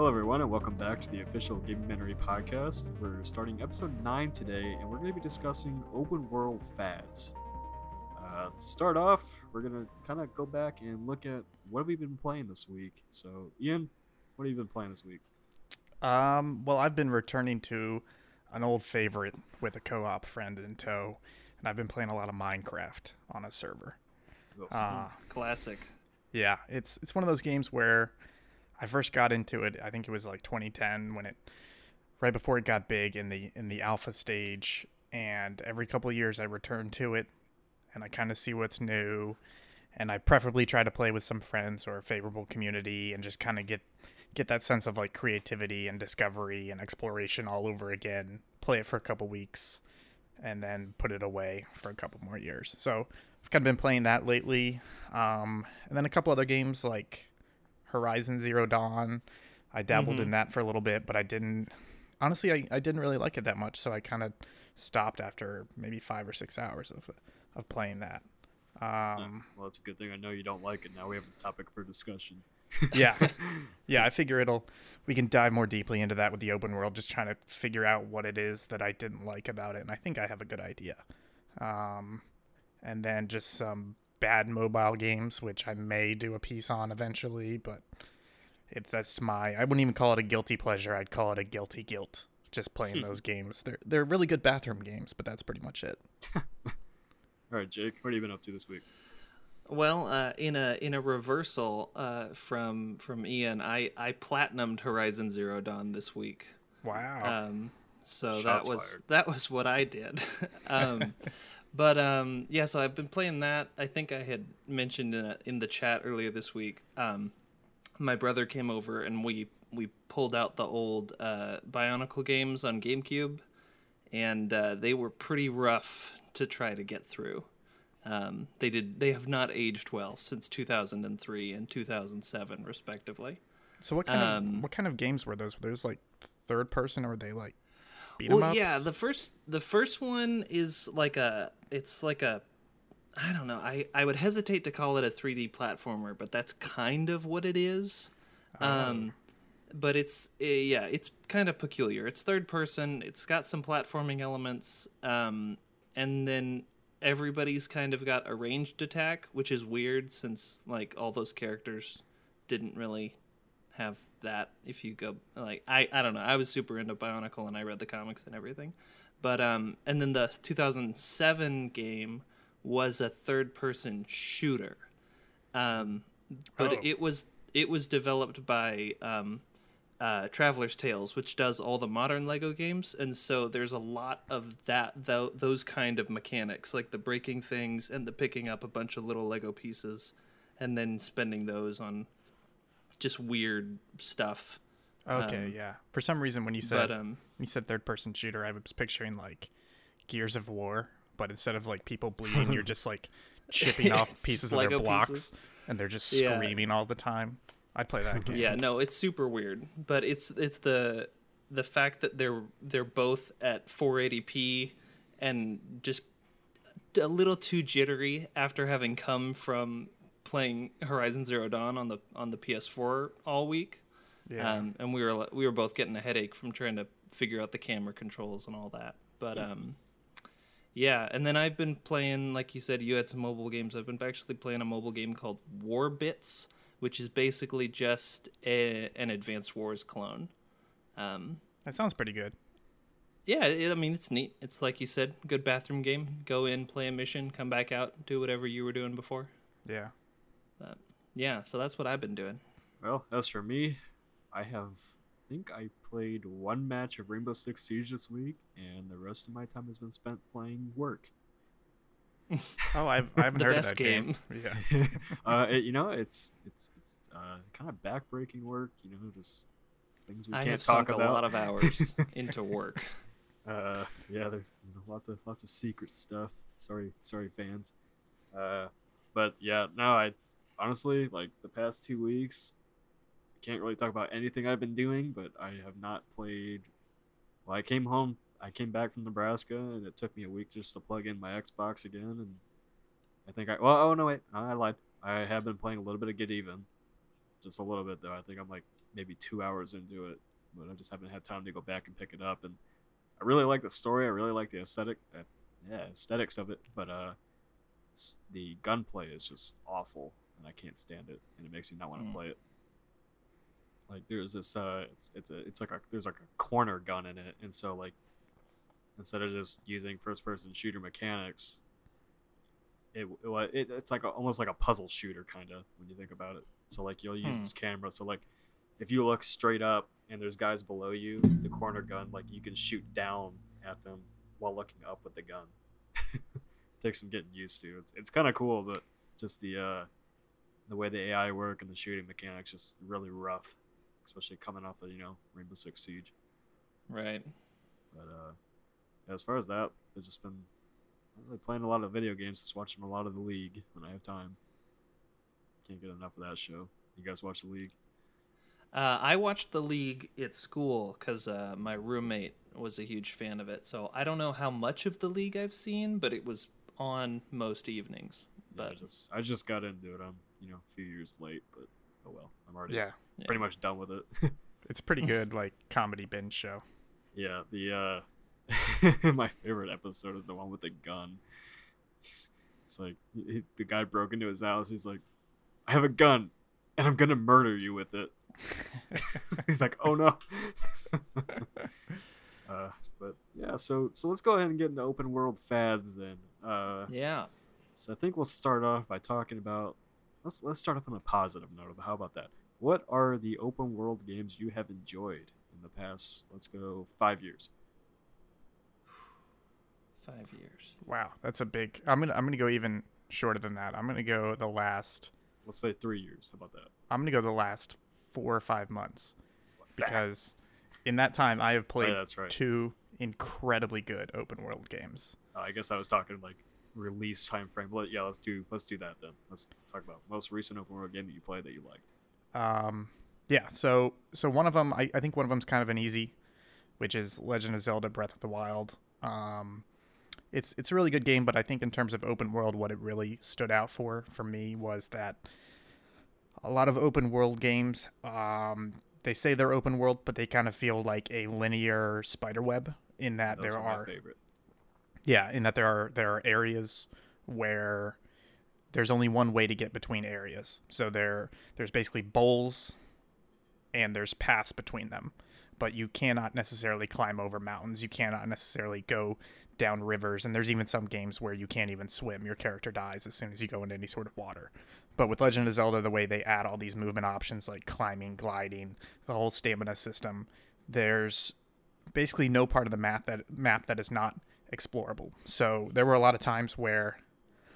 Hello, everyone, and welcome back to the official Gameumentary podcast. We're starting episode 9 today, and we're going to be discussing open world fads. Uh, to start off, we're going to kind of go back and look at what have we been playing this week. So, Ian, what have you been playing this week? Um, well, I've been returning to an old favorite with a co-op friend in tow, and I've been playing a lot of Minecraft on a server. Oh, Uh, Classic. yeah, it's it's one of those games where I first got into it. I think it was like 2010 when it right before it got big in the in the alpha stage, and every couple of years I return to it, and I kind of see what's new, and I preferably try to play with some friends or a favorable community, and just kind of get get that sense of like creativity and discovery and exploration all over again. Play it for a couple weeks, and then put it away for a couple more years. So I've kind of been playing that lately, um, and then a couple other games like Horizon Zero Dawn. I dabbled Mhm. in that for a little bit, but I didn't. Honestly, I, I didn't really like it that much, so I kind of stopped after maybe five or six hours of of playing that. Um, well, that's a good thing. I know you don't like it. Now we have a topic for discussion. yeah, yeah. I figure it'll we can dive more deeply into that with the open world, just trying to figure out what it is that I didn't like about it, and I think I have a good idea. Um, and then just some bad mobile games, which I may do a piece on eventually, but it that's my I wouldn't even call it a guilty pleasure. I'd call it a guilty guilt. Just playing those games. They're they're really good bathroom games, but that's pretty much it. All right, Jake, what have you been up to this week? Well, uh, in a in a reversal uh, from from Ian, I I platinumed Horizon Zero Dawn this week. Wow. Um, so Shots that was fired. that was what I did. um, but um, yeah, so I've been playing that. I think I had mentioned in, a, in the chat earlier this week. Um, my brother came over and we we pulled out the old uh, Bionicle games on GameCube, and uh, they were pretty rough to try to get through. Um, they did they have not aged well since 2003 and 2007 respectively. so what kind um, of what kind of games were those? Were those like third person or were they like beat 'em well ups? yeah the first the first one is like a it's like a i don't know i i would hesitate to call it a 3d platformer but that's kind of what it is. Um but it's uh, yeah it's kind of peculiar. It's third person it's got some platforming elements um and then everybody's kind of got a ranged attack which is weird since like all those characters didn't really have that if you go like I I don't know. I was super into Bionicle and I read the comics and everything. But um and then the 2007 game was a third person shooter. Um but Oh. it was it was developed by um uh, Traveller's Tales, which does all the modern Lego games, and so there's a lot of that, though those kind of mechanics, like the breaking things and the picking up a bunch of little Lego pieces, and then spending those on just weird stuff. Okay, Um, yeah. For some reason, when you said But um, you said third person shooter, I was picturing like Gears of War, but instead of like people bleeding, you're just like chipping off pieces of their blocks, pieces. and they're just Yeah. screaming all the time. I'd play that game. yeah, no, it's super weird, but it's it's the the fact that they're they're both at 480p and just a little too jittery after having come from playing Horizon Zero Dawn on the on the PS4 all week. yeah. Um, and we were we were both getting a headache from trying to figure out the camera controls and all that. But um, yeah, and then I've been playing, like you said, you had some mobile games. I've been actually playing a mobile game called Warbits, which is basically just a, an Advanced Wars clone. Um, that sounds pretty good. yeah, it, I mean it's neat. It's like you said, good bathroom game. Go in, play a mission, come back out, do whatever you were doing before. Yeah. But yeah, so that's what I've been doing. Well, as for me, I have I think I played one match of Rainbow Six Siege this week, and the rest of my time has been spent playing work. Oh, I've I haven't heard of that game. Yeah. uh, it, you know, it's it's it's uh, kind of backbreaking work. You know, just things we I can't have talk sunk about. a lot of hours into work. Uh, yeah, there's you know, lots of lots of secret stuff. Sorry, sorry, fans. Uh, but yeah, no, I honestly like the past two weeks. I can't really talk about anything I've been doing, but I have not played. Well, I came home. I came back from Nebraska, and it took me a week just to plug in my Xbox again. And I think I well, oh no, wait, I lied. I have been playing a little bit of Get Even, just a little bit though. I think I'm like maybe two hours into it, but I just haven't had time to go back and pick it up. And I really like the story. I really like the aesthetic, uh, yeah, aesthetics of it. But uh, the gunplay is just awful, and I can't stand it, and it makes me not want to mm. play it. Like there's this, uh, it's it's a it's like a there's like a corner gun in it, and so like instead of just using first person shooter mechanics, it, it, it it's like a, almost like a puzzle shooter kind of when you think about it. So like you'll use hmm. this camera, so like if you look straight up and there's guys below you, the corner gun, like you can shoot down at them while looking up with the gun. Takes some getting used to. It's, it's kind of cool, but just the uh, the way the AI work and the shooting mechanics just really rough, especially coming off of you know Rainbow Six Siege. Right. But uh, as far as that, I've just been really playing a lot of video games, just watching a lot of the league when I have time. Can't get enough of that show. You guys watch the league? Uh, I watched the league at school because uh, my roommate was a huge fan of it. So I don't know how much of the league I've seen, but it was on most evenings. But yeah, I just I just got into it. I'm you know a few years late, but oh well. I'm already yeah. pretty much done with it. it's pretty good, like comedy binge show. Yeah, the uh my favorite episode is the one with the gun. He's, It's like he, the guy broke into his house. He's like, "I have a gun, and I'm gonna murder you with it." He's like, "Oh no." uh, but yeah, so so let's go ahead and get into open world fads then. Uh, yeah. So I think we'll start off by talking about let's let's start off on a positive note. How about that? What are the open world games you have enjoyed in the past? Let's go five years. Five years. Wow, that's a big. I'm gonna I'm gonna go even shorter than that. I'm gonna go the last. Let's say three years. How about that? I'm gonna go the last four or five months because in that time I have played oh, yeah, right. two incredibly good open world games. Uh, I guess I was talking like release time frame. But yeah, let's do let's do that then. Let's talk about most recent open world game that you played that you liked. Um, yeah. So so one of them, I, I think one of them's kind of an easy, which is Legend of Zelda: Breath of the Wild. Um, it's it's a really good game, but I think in terms of open world, what it really stood out for for me was that a lot of open world games, um, they say they're open world, but they kind of feel like a linear spider web in that Those there are, are yeah, in that there are there are areas where there's only one way to get between areas. So there there's basically bowls and there's paths between them. But you cannot necessarily climb over mountains. You cannot necessarily go down rivers and there's even some games where you can't even swim. Your character dies as soon as you go into any sort of water. But with Legend of Zelda, the way they add all these movement options like climbing, gliding, the whole stamina system, there's basically no part of the map that map that is not explorable. So there were a lot of times where,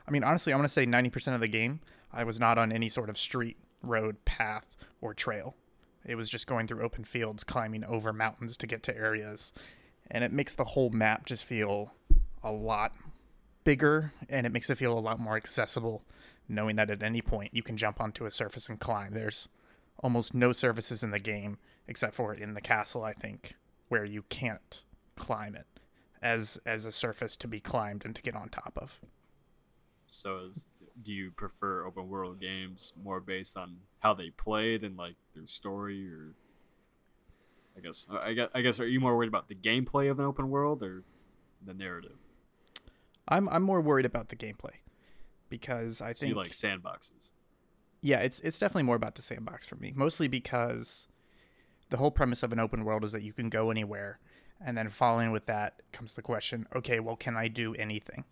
I mean, honestly, I'm gonna say 90% of the game I was not on any sort of street, road, path, or trail. It was just going through open fields, climbing over mountains to get to areas, and it makes the whole map just feel a lot bigger, and it makes it feel a lot more accessible, knowing that at any point you can jump onto a surface and climb. There's almost no surfaces in the game except for in the castle, I think, where you can't climb it as as a surface to be climbed and to get on top of. So, is, do you prefer open world games more based on how they play than like their story, or I guess uh, I guess I guess are you more worried about the gameplay of an open world or the narrative? I'm I'm more worried about the gameplay because I so think you like sandboxes. Yeah, it's it's definitely more about the sandbox for me. Mostly because the whole premise of an open world is that you can go anywhere and then following with that comes the question okay, well, can I do anything?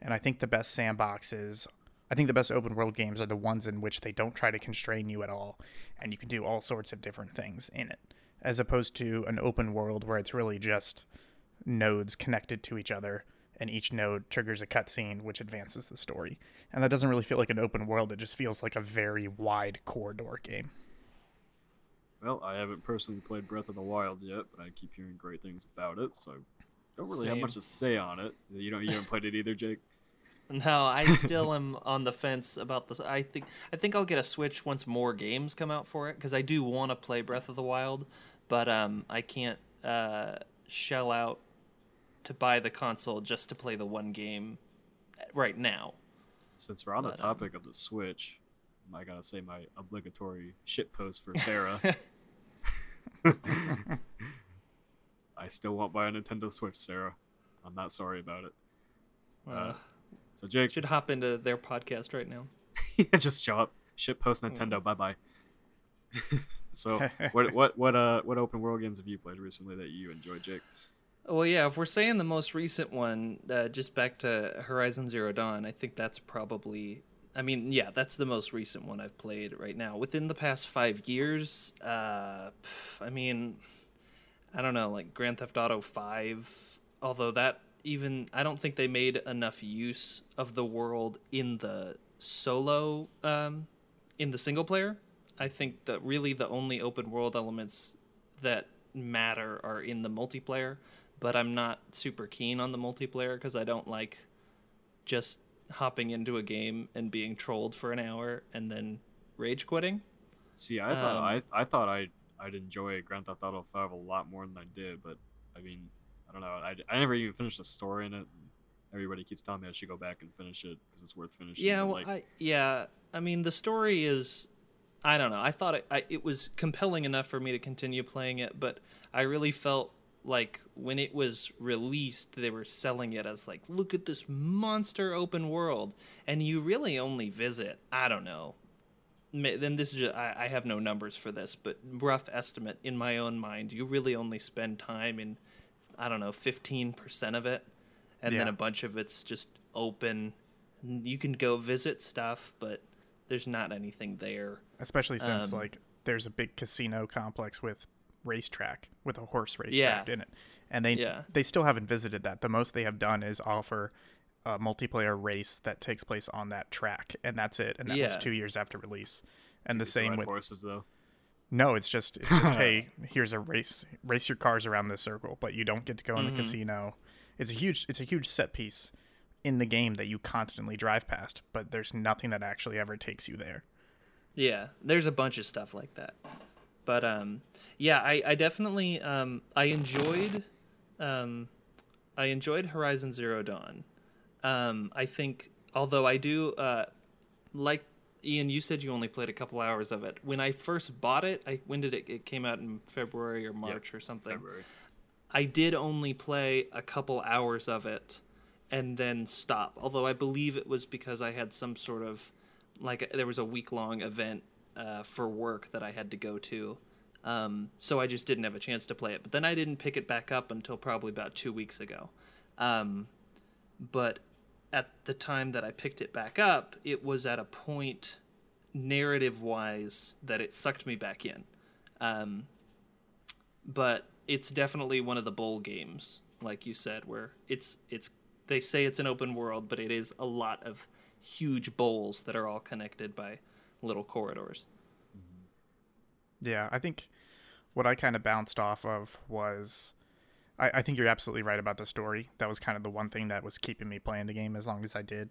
And I think the best sandboxes, I think the best open world games are the ones in which they don't try to constrain you at all and you can do all sorts of different things in it, as opposed to an open world where it's really just nodes connected to each other and each node triggers a cutscene which advances the story. And that doesn't really feel like an open world, it just feels like a very wide corridor game. Well, I haven't personally played Breath of the Wild yet, but I keep hearing great things about it, so I don't really Same. have much to say on it. You know, you haven't played it either, Jake. No, I still am on the fence about this. I think I think I'll get a Switch once more games come out for it because I do want to play Breath of the Wild, but um, I can't uh, shell out to buy the console just to play the one game right now. Since we're on but, the um, topic um, of the Switch, I gotta say my obligatory shit post for Sarah. I still won't buy a Nintendo Switch, Sarah. I'm not sorry about it. Uh, So Jake, should hop into their podcast right now. yeah, just show up, ship post Nintendo, bye bye. so what what what uh what open world games have you played recently that you enjoyed, Jake? Well, yeah, if we're saying the most recent one, uh, just back to Horizon Zero Dawn, I think that's probably. I mean, yeah, that's the most recent one I've played right now. Within the past five years, uh, I mean, I don't know, like Grand Theft Auto Five. Although that even, I don't think they made enough use of the world in the solo, um, in the single player. I think that really the only open world elements that matter are in the multiplayer but I'm not super keen on the multiplayer because I don't like just hopping into a game and being trolled for an hour and then rage quitting. See, I thought I Um, I thought I I'd enjoy Grand Theft Auto Five a lot more than I did, but I mean, I don't know. I, I never even finished the story in it. Everybody keeps telling me I should go back and finish it because it's worth finishing. Yeah, well, like, I yeah, I mean the story is I don't know. I thought it I, it was compelling enough for me to continue playing it, but I really felt like when it was released they were selling it as like look at this monster open world and you really only visit I don't know then this is just, I, I have no numbers for this, but rough estimate in my own mind, you really only spend time in, I don't know, fifteen percent of it, and then a bunch of it's just open. You can go visit stuff, but there's not anything there. especially since Um, like there's a big casino complex with racetrack with a horse Yeah. racetrack in it and they Yeah. they still haven't visited that the most they have done is offer a multiplayer race that takes place on that track and that's it and that was two years after release and the same with horses though. no it's just it's just hey here's a race race your cars around this circle but you don't get to go in Mhm. the casino it's a huge it's a huge set piece in the game that you constantly drive past but there's nothing that actually ever takes you there Yeah, there's a bunch of stuff like that. But um yeah, I, I definitely um I enjoyed um I enjoyed Horizon Zero Dawn. Um I think although I do uh like Ian, you said you only played a couple hours of it. When I first bought it, I when did it it came out in February or March or something. February. I did only play a couple hours of it and then stop. Although I believe it was because I had some sort of like there was a week long event uh, for work that I had to go to. Um, so I just didn't have a chance to play it. But then I didn't pick it back up until probably about two weeks ago. Um, but at the time that I picked it back up, it was at a point narrative wise that it sucked me back in. Um, but it's definitely one of the bowl games, like you said, where it's it's they say it's an open world, but it is a lot of huge bowls that are all connected by little corridors. Yeah, I think what I kind of bounced off of was I, I think you're absolutely right about the story. That was kind of the one thing that was keeping me playing the game as long as I did.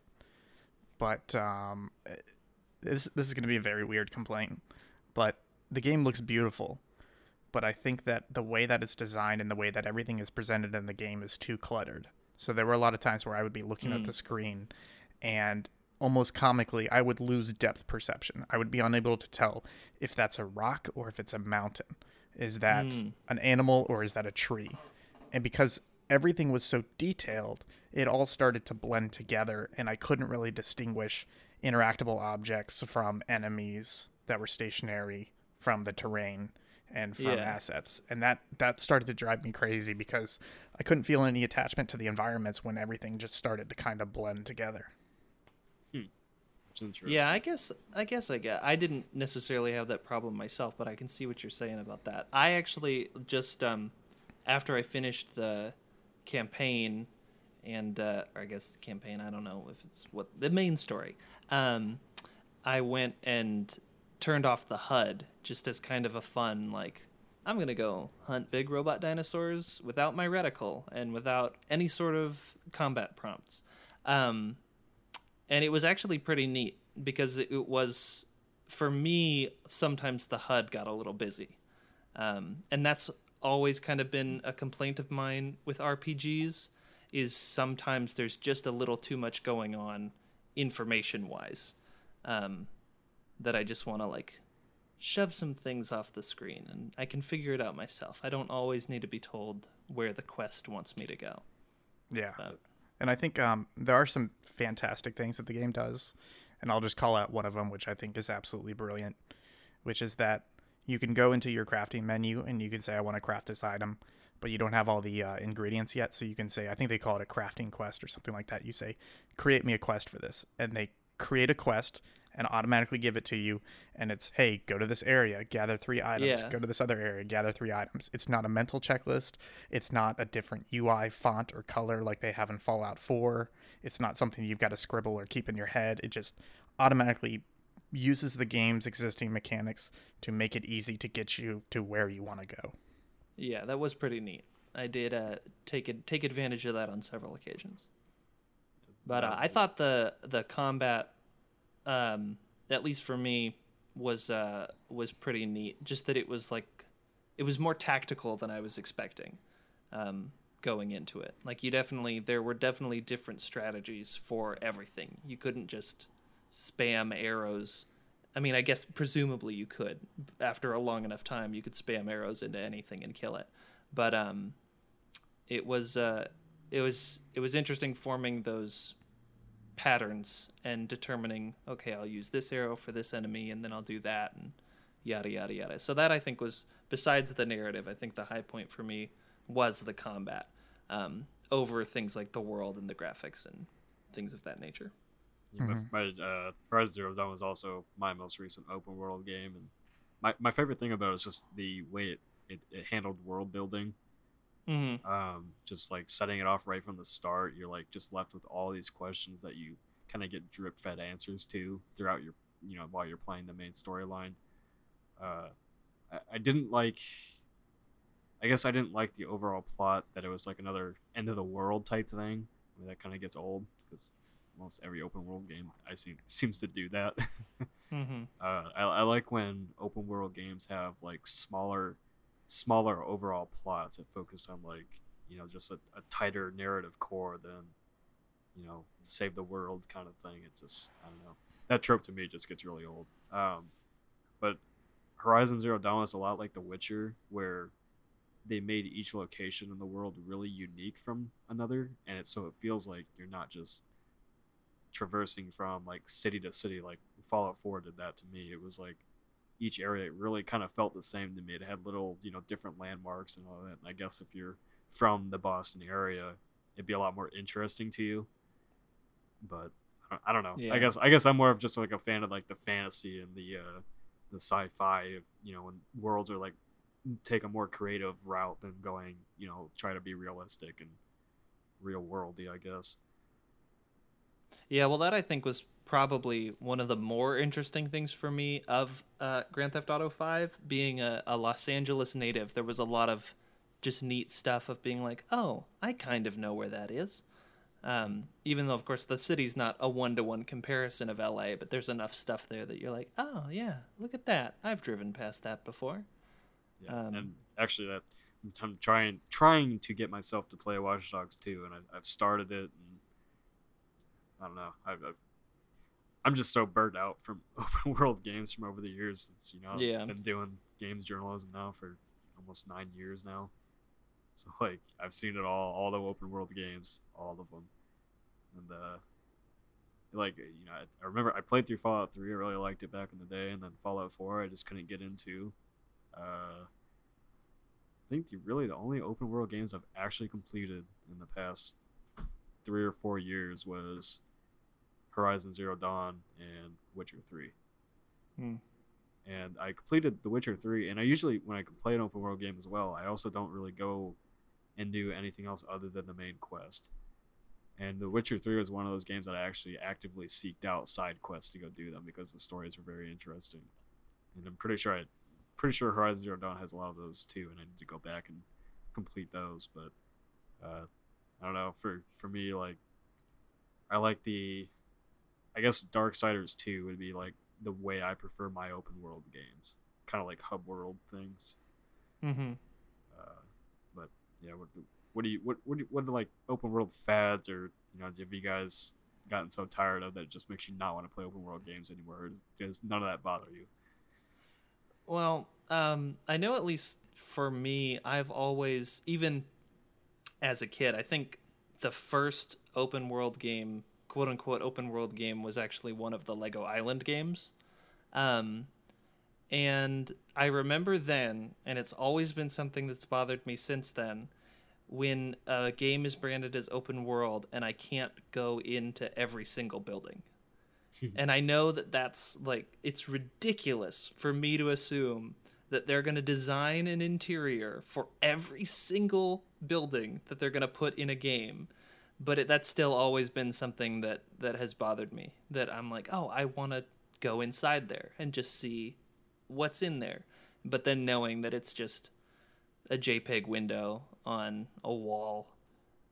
But um, eh, this this is going to be a very weird complaint, but the game looks beautiful. But I think that the way that it's designed and the way that everything is presented in the game is too cluttered. So there were a lot of times where I would be looking at Mm. the screen and almost comically I would lose depth perception. I would be unable to tell if that's a rock or if it's a mountain. Is that Mm. an animal or is that a tree? And because everything was so detailed, it all started to blend together and I couldn't really distinguish interactable objects from enemies that were stationary from the terrain and from Yeah. assets. And that that started to drive me crazy because I couldn't feel any attachment to the environments when everything just started to kind of blend together. Yeah, I guess I guess I get. I didn't necessarily have that problem myself, but I can see what you're saying about that. I actually just um after I finished the campaign and uh I guess the campaign, I don't know if it's what the main story. Um I went and turned off the HUD just as kind of a fun like I'm to go hunt big robot dinosaurs without my reticle and without any sort of combat prompts. Um and it was actually pretty neat because it, was for me sometimes the hud got a little busy um, and that's always kind of been a complaint of mine with rpgs is sometimes there's just a little too much going on information wise um, that i just want to like shove some things off the screen and I can figure it out myself. I don't always need to be told where the quest wants me to go. Yeah. But And I think um, there are some fantastic things that the game does. And I'll just call out one of them, which I think is absolutely brilliant, which is that you can go into your crafting menu and you can say, I want to craft this item, but you don't have all the uh, ingredients yet. So you can say, I think they call it a crafting quest or something like that. You say, create me a quest for this. And they create a quest and automatically give it to you. And it's, hey, go to this area, gather three items, Yeah. go to this other area, gather three items. It's not a mental checklist. It's not a different UI font or color like they have in Fallout 4. It's not something you've got to scribble or keep in your head. It just automatically uses the game's existing mechanics to make it easy to get you to where you want to go. yeah, that was pretty neat. I did uh, take it take advantage of that on several occasions. But uh, I thought the the combat, um, at least for me, was uh, was pretty neat. Just that it was like, it was more tactical than I was expecting, um, going into it. Like you definitely there were definitely different strategies for everything. You couldn't just spam arrows. I mean, I guess presumably you could. After a long enough time, you could spam arrows into anything and kill it. But um, it was uh, it was it was interesting forming those patterns and determining okay i'll use this arrow for this enemy and then i'll do that and yada yada yada. So that i think was besides the narrative i think the high point for me was the combat um, over things like the world and the graphics and things of that nature. Yeah, my, my uh, Horizon Zero Dawn was also my most recent open world game, and my, my favorite thing about it is just the way it, it, it handled world building. Mm-hmm. Um, just like setting it off right from the start, you're like just left with all these questions that you kind of get drip fed answers to throughout your you know while you're playing the main storyline. Uh, I, I didn't like. I guess I didn't like the overall plot that it was like another end of the world type thing. I mean, that kind of gets old because almost every open world game I see seems to do that. Mm-hmm. uh, I, I like when open world games have like smaller, smaller overall plots that focus on like you know just a, a tighter narrative core than you know save the world kind of thing. It just I don't know that trope to me just gets really old. Um, but Horizon Zero Dawn is a lot like The Witcher, where they made each location in the world really unique from another, and it so it feels like you're not just traversing from like city to city like Fallout 4 did that to me. It was like each area really kind of felt the same to me. It had little, you know, different landmarks and all that. And I guess if you're from the Boston area, it'd be a lot more interesting to you. But I don't- I don't know. Yeah. I guess I guess I'm more of just like a fan of like the fantasy and the uh the sci-fi of, you know, when worlds are like take a more creative route than going, you know, try to be realistic and real worldy, I guess. Yeah, well, that I think was probably one of the more interesting things for me of uh, Grand Theft Auto 5 being a, a Los Angeles native. There was a lot of just neat stuff of being like, oh, I kind of know where that is. Um, even though, of course, the city's not a one to one comparison of LA, but there's enough stuff there that you're like, oh, yeah, look at that. I've driven past that before. Yeah, Um, and actually, that I'm trying trying to get myself to play Watch Dogs 2, and I, I've started it, and I don't know. I've, I've I'm just so burnt out from open world games from over the years. Since you know Yeah. I've been doing games journalism now for almost nine years now. So like I've seen it all, all the open world games, all of them, and uh, like you know, I, I remember I played through Fallout Three. I really liked it back in the day, and then Fallout Four, I just couldn't get into. Uh, I think the, really the only open world games I've actually completed in the past three or four years was Horizon Zero Dawn and Witcher Three. Hmm. And I completed The Witcher Three, and I usually when I play an open world game as well, I also don't really go and do anything else other than the main quest. And The Witcher 3 was one of those games that I actually actively seeked out side quests to go do them because the stories were very interesting. And I'm pretty sure I pretty sure Horizon Zero Dawn has a lot of those too, and I need to go back and complete those. But uh, I don't know. For for me, like I like the, I guess Darksiders 2 would be like the way I prefer my open world games, kind of like hub world things. Mm-hmm. Uh, but yeah, what, do- what do you what what do, what do like open world fads or you know have you guys gotten so tired of that it just makes you not want to play open world games anymore? Does, does none of that bother you? Well, um, I know at least for me, I've always, even as a kid, I think the first open world game, quote unquote open world game, was actually one of the Lego Island games. Um, and I remember then, and it's always been something that's bothered me since then, when a game is branded as open world and I can't go into every single building. and I know that that's like, it's ridiculous for me to assume that they're going to design an interior for every single building that they're going to put in a game. But it, that's still always been something that, that has bothered me. That I'm like, oh, I want to go inside there and just see what's in there. But then knowing that it's just a JPEG window on a wall.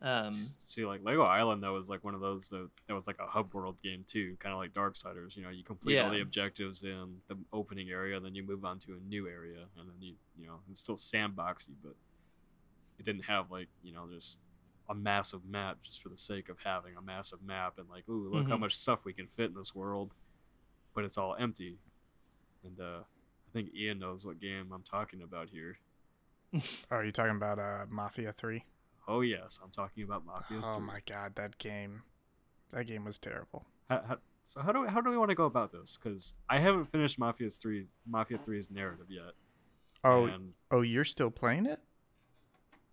Um, See, like Lego Island, that was like one of those that, that was like a hub world game too, kind of like Darksiders. You know, you complete all the objectives in the opening area, then you move on to a new area, and then you you know it's still sandboxy, but it didn't have like you know just a massive map just for the sake of having a massive map and like ooh look how Mhm. much stuff we can fit in this world, but it's all empty. And uh, I think Ian knows what game I'm talking about here. Oh, are you talking about uh, Mafia Three? Oh yes, I'm talking about Mafia. Oh 3. my god, that game, that game was terrible. How, how, so how do we, how do we want to go about this? Because I haven't finished Mafia's three Mafia 3's narrative yet. Oh, and oh, you're still playing it?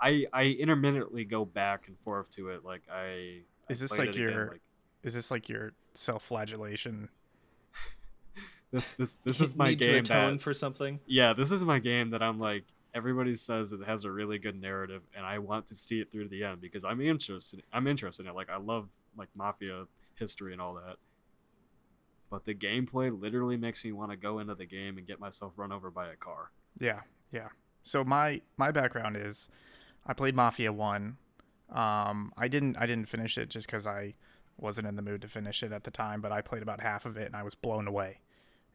I I intermittently go back and forth to it. Like I I Is this played like it again, your- like, Is this like your self-flagellation? this this this is my need to game that for something. yeah this is my game that I'm like everybody says it has a really good narrative and I want to see it through to the end because I'm interested I'm interested in it. Like I love like mafia history and all that. But the gameplay literally makes me want to go into the game and get myself run over by a car. Yeah, yeah. So my my background is, I played Mafia One. Um, I didn't I didn't finish it just because I wasn't in the mood to finish it at the time. But I played about half of it and I was blown away.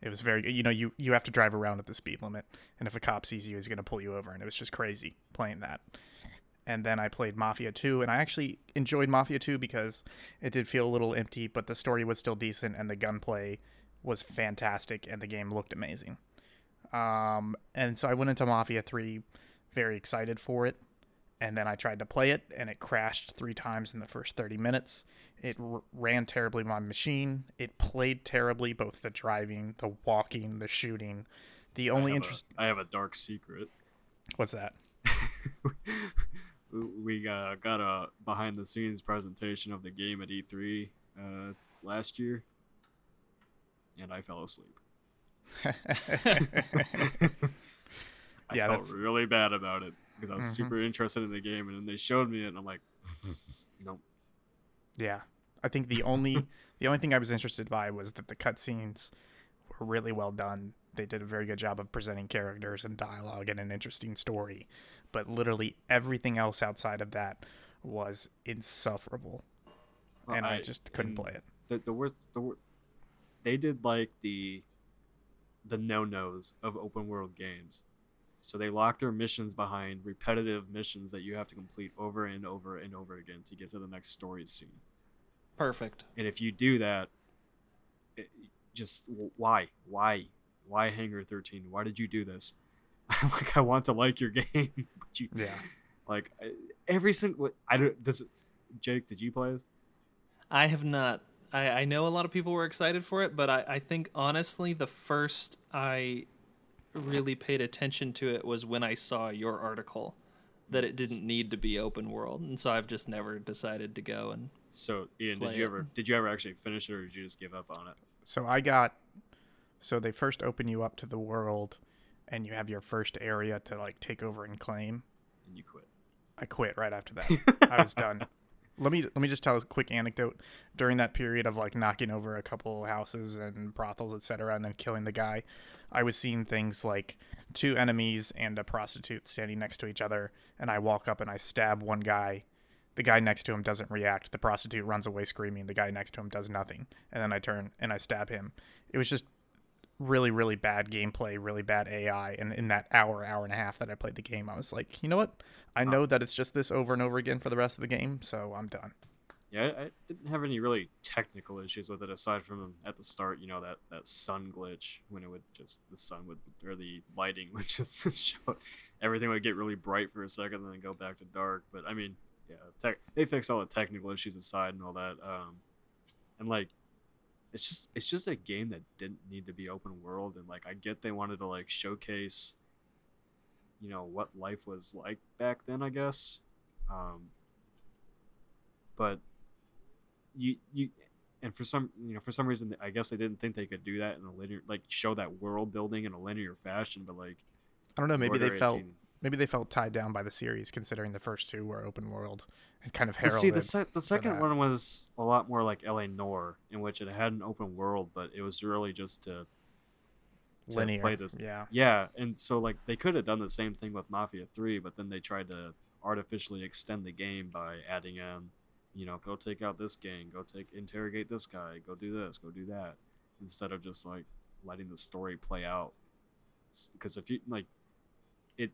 It was very you know you you have to drive around at the speed limit, and if a cop sees you, he's gonna pull you over, and it was just crazy playing that. And then I played Mafia 2, and I actually enjoyed Mafia 2 because it did feel a little empty, but the story was still decent, and the gunplay was fantastic, and the game looked amazing. Um, and so I went into Mafia 3 very excited for it. And then I tried to play it, and it crashed three times in the first 30 minutes. It r- ran terribly on my machine. It played terribly, both the driving, the walking, the shooting. The only a- interest. I have a dark secret. What's that? we uh, got a behind the scenes presentation of the game at E3 uh, last year, and I fell asleep. I Yeah, felt that's- really bad about it because I was Mhm. super interested in the game, and then they showed me it, and I'm like, nope. Yeah, I think the only the only thing I was interested by was that the cutscenes were really well done. They did a very good job of presenting characters and dialogue and an interesting story, but literally everything else outside of that was insufferable, Well, and I, just couldn't play it. The the worst the wor- they did like the the no nos of open world games. So they lock their missions behind repetitive missions that you have to complete over and over and over again to get to the next story scene. Perfect. And if you do that, it, just why, why, why Hangar Thirteen? Why did you do this? like I want to like your game, but you Yeah. like eh, every single. I don't. Does it? Jake, did you play this? I have not. I, I know a lot of people were excited for it, but I, I think honestly, the first I really paid attention to it was when I saw your article that it didn't need to be open world, and so I've just never decided to go and. So Ian, Play did you it. ever did you ever actually finish it, or did you just give up on it? So I got so they first open you up to the world and you have your first area to like take over and claim. And you quit. I quit right after that. I was done. Let me let me just tell a quick anecdote. During that period of like knocking over a couple houses and brothels, etc., and then killing the guy, I was seeing things like two enemies and a prostitute standing next to each other, and I walk up and I stab one guy. The guy next to him doesn't react. The prostitute runs away screaming. The guy next to him does nothing, and then I turn and I stab him. It was just really really bad gameplay, really bad AI, and in that hour hour and a half that I played the game, I was like, you know what? I know that it's just this over and over again for the rest of the game, so I'm done. Yeah, I, didn't have any really technical issues with it aside from at the start, you know, that, that sun glitch when it would just the sun would or the lighting would just show everything would get really bright for a second and then go back to dark. But I mean, yeah, tech, they fixed all the technical issues aside and all that. Um, and like, it's just it's just a game that didn't need to be open world. And like, I get they wanted to like showcase, you know, what life was like back then. I guess. Um, but you you and for some you know for some reason I guess they didn't think they could do that in a linear like show that world building in a linear fashion, but like I don't know. Maybe Order they felt maybe they felt tied down by the series, considering the first two were open world and kind of heralded. see, the, se- the second one was a lot more like LA Noire, in which it had an open world, but it was really just to, to linear. play this. Yeah. Yeah, and so like they could have done the same thing with Mafia Three, but then they tried to artificially extend the game by adding in, you know, go take out this gang, go take interrogate this guy, go do this, go do that, instead of just like letting the story play out. Because if you like, it,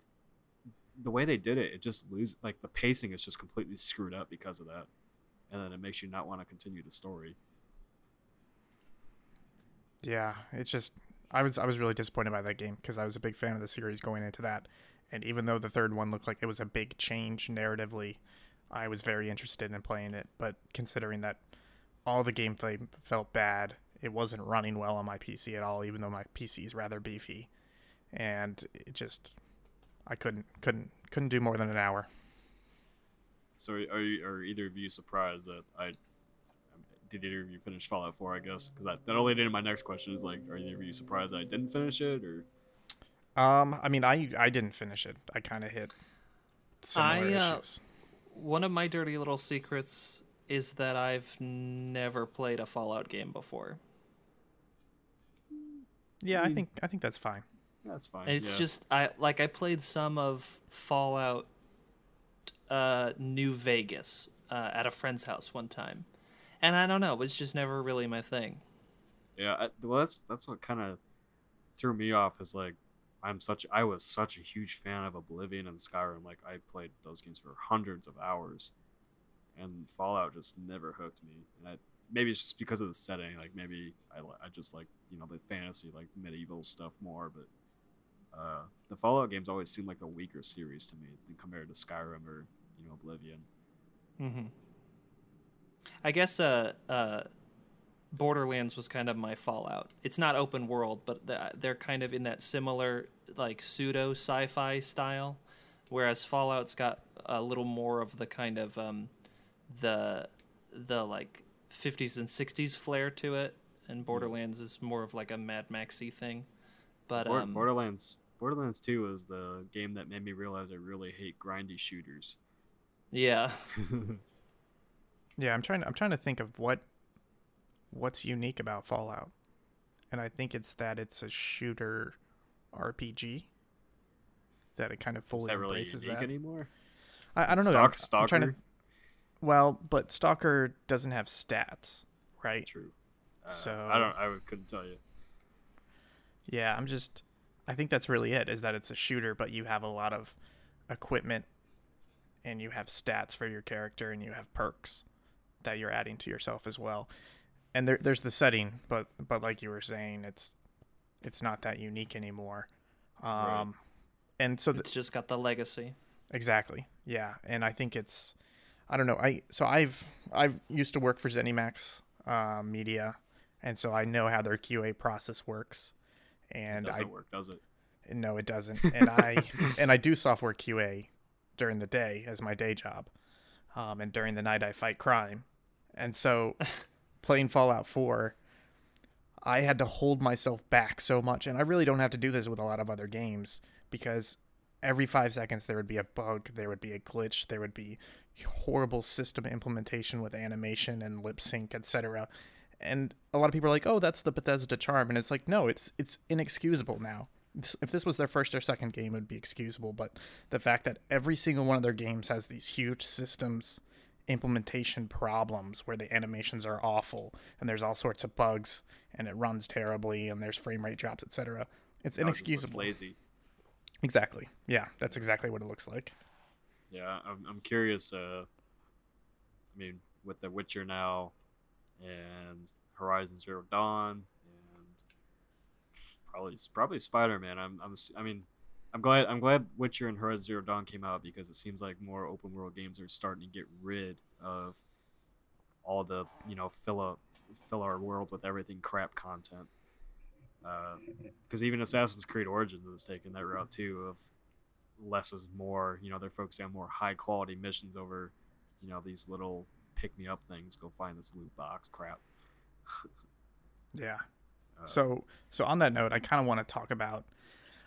the way they did it, it just lose like the pacing is just completely screwed up because of that, and then it makes you not want to continue the story. Yeah, it's just I was I was really disappointed by that game because I was a big fan of the series going into that, and even though the third one looked like it was a big change narratively, I was very interested in playing it. But considering that all the gameplay felt bad, it wasn't running well on my PC at all, even though my PC is rather beefy, and it just I couldn't couldn't couldn't do more than an hour. So are you, are either of you surprised that I did either of you finish Fallout 4? I guess because that that only did my next question is like, are either of you surprised that I didn't finish it or? Um, I mean, I I didn't finish it. I kind of hit similar I, uh, issues. One of my dirty little secrets is that I've never played a Fallout game before. Yeah, I think I think that's fine. That's fine. And it's yeah. just I like I played some of Fallout uh New Vegas uh, at a friend's house one time. And I don't know, it was just never really my thing. yeah. I, well, that's that's what kind of threw me off. Is like I'm such I was such a huge fan of Oblivion and Skyrim. Like I played those games for hundreds of hours, and Fallout just never hooked me. And I, maybe it's just because of the setting. Like maybe I I just like you know the fantasy like medieval stuff more, but. Uh, the Fallout games always seem like a weaker series to me compared to Skyrim or you know Oblivion. Mm-hmm. I guess uh, uh, Borderlands was kind of my Fallout. It's not open world, but they're kind of in that similar like pseudo sci-fi style, whereas Fallout's got a little more of the kind of um, the the like 50s and 60s flair to it, and Borderlands is more of like a Mad Maxy thing. But um, Borderlands Borderlands 2 was the game that made me realize I really hate grindy shooters. yeah, Yeah, I'm trying. I'm trying to think of what what's unique about Fallout, and I think it's that it's a shooter RPG. That it kind of Is fully that really embraces unique that. anymore? I, I don't know. Stalk- I'm, I'm trying to. Well, but Stalker doesn't have stats, right? True. Uh, So- I don't. I couldn't tell you. Yeah, I'm just. I think that's really it. Is that it's a shooter, but you have a lot of equipment, and you have stats for your character, and you have perks that you're adding to yourself as well. And there, there's the setting, but but like you were saying, it's it's not that unique anymore. Um, Right. and so th- it's just got the legacy. Exactly. Yeah, and I think it's I don't know. I so I've I've used to work for ZeniMax uh, Media, and so I know how their QA process works. And doesn't I work, does it? no, it doesn't. And I and I do software QA during the day as my day job, um, and during the night I fight crime. And so, playing Fallout Four, I had to hold myself back so much, and I really don't have to do this with a lot of other games because every five seconds there would be a bug, there would be a glitch, there would be horrible system implementation with animation and lip sync, etc. And a lot of people are like, "Oh, that's the Bethesda charm," and it's like, no, it's it's inexcusable now. If this was their first or second game, it would be excusable. But the fact that every single one of their games has these huge systems implementation problems where the animations are awful and there's all sorts of bugs and it runs terribly and there's frame rate drops, etc. It's No, it just looks inexcusable. lazy. Exactly. Yeah, that's exactly what it looks like. Yeah, I'm, I'm curious. Uh, I mean, with The Witcher now, and Horizon Zero Dawn, and probably probably Spider Man. I'm, I'm I mean, I'm glad I'm glad Witcher and Horizon Zero Dawn came out because it seems like more open world games are starting to get rid of all the you know fill up fill our world with everything crap content. Because uh, even Assassin's Creed Origins has taken that route too of less is more. You know, they're focusing on more high quality missions over, you know, these little pick me up things. Go find this loot box crap. yeah. Uh, so so on that note, I kind of want to talk about.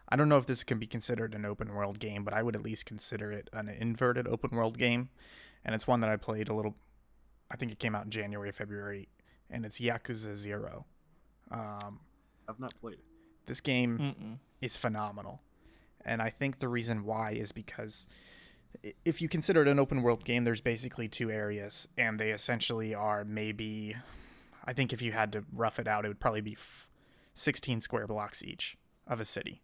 I don't know if this can be considered an open world game, but I would at least consider it an inverted open world game, and it's one that I played a little. I think it came out in January, February, and it's Yakuza Zero. Um, I've not played it. This game Mm-mm. is phenomenal. And I think the reason why is because if you consider it an open world game, there's basically two areas, and they essentially are maybe, I think if you had to rough it out, it would probably be 16 square blocks each of a city.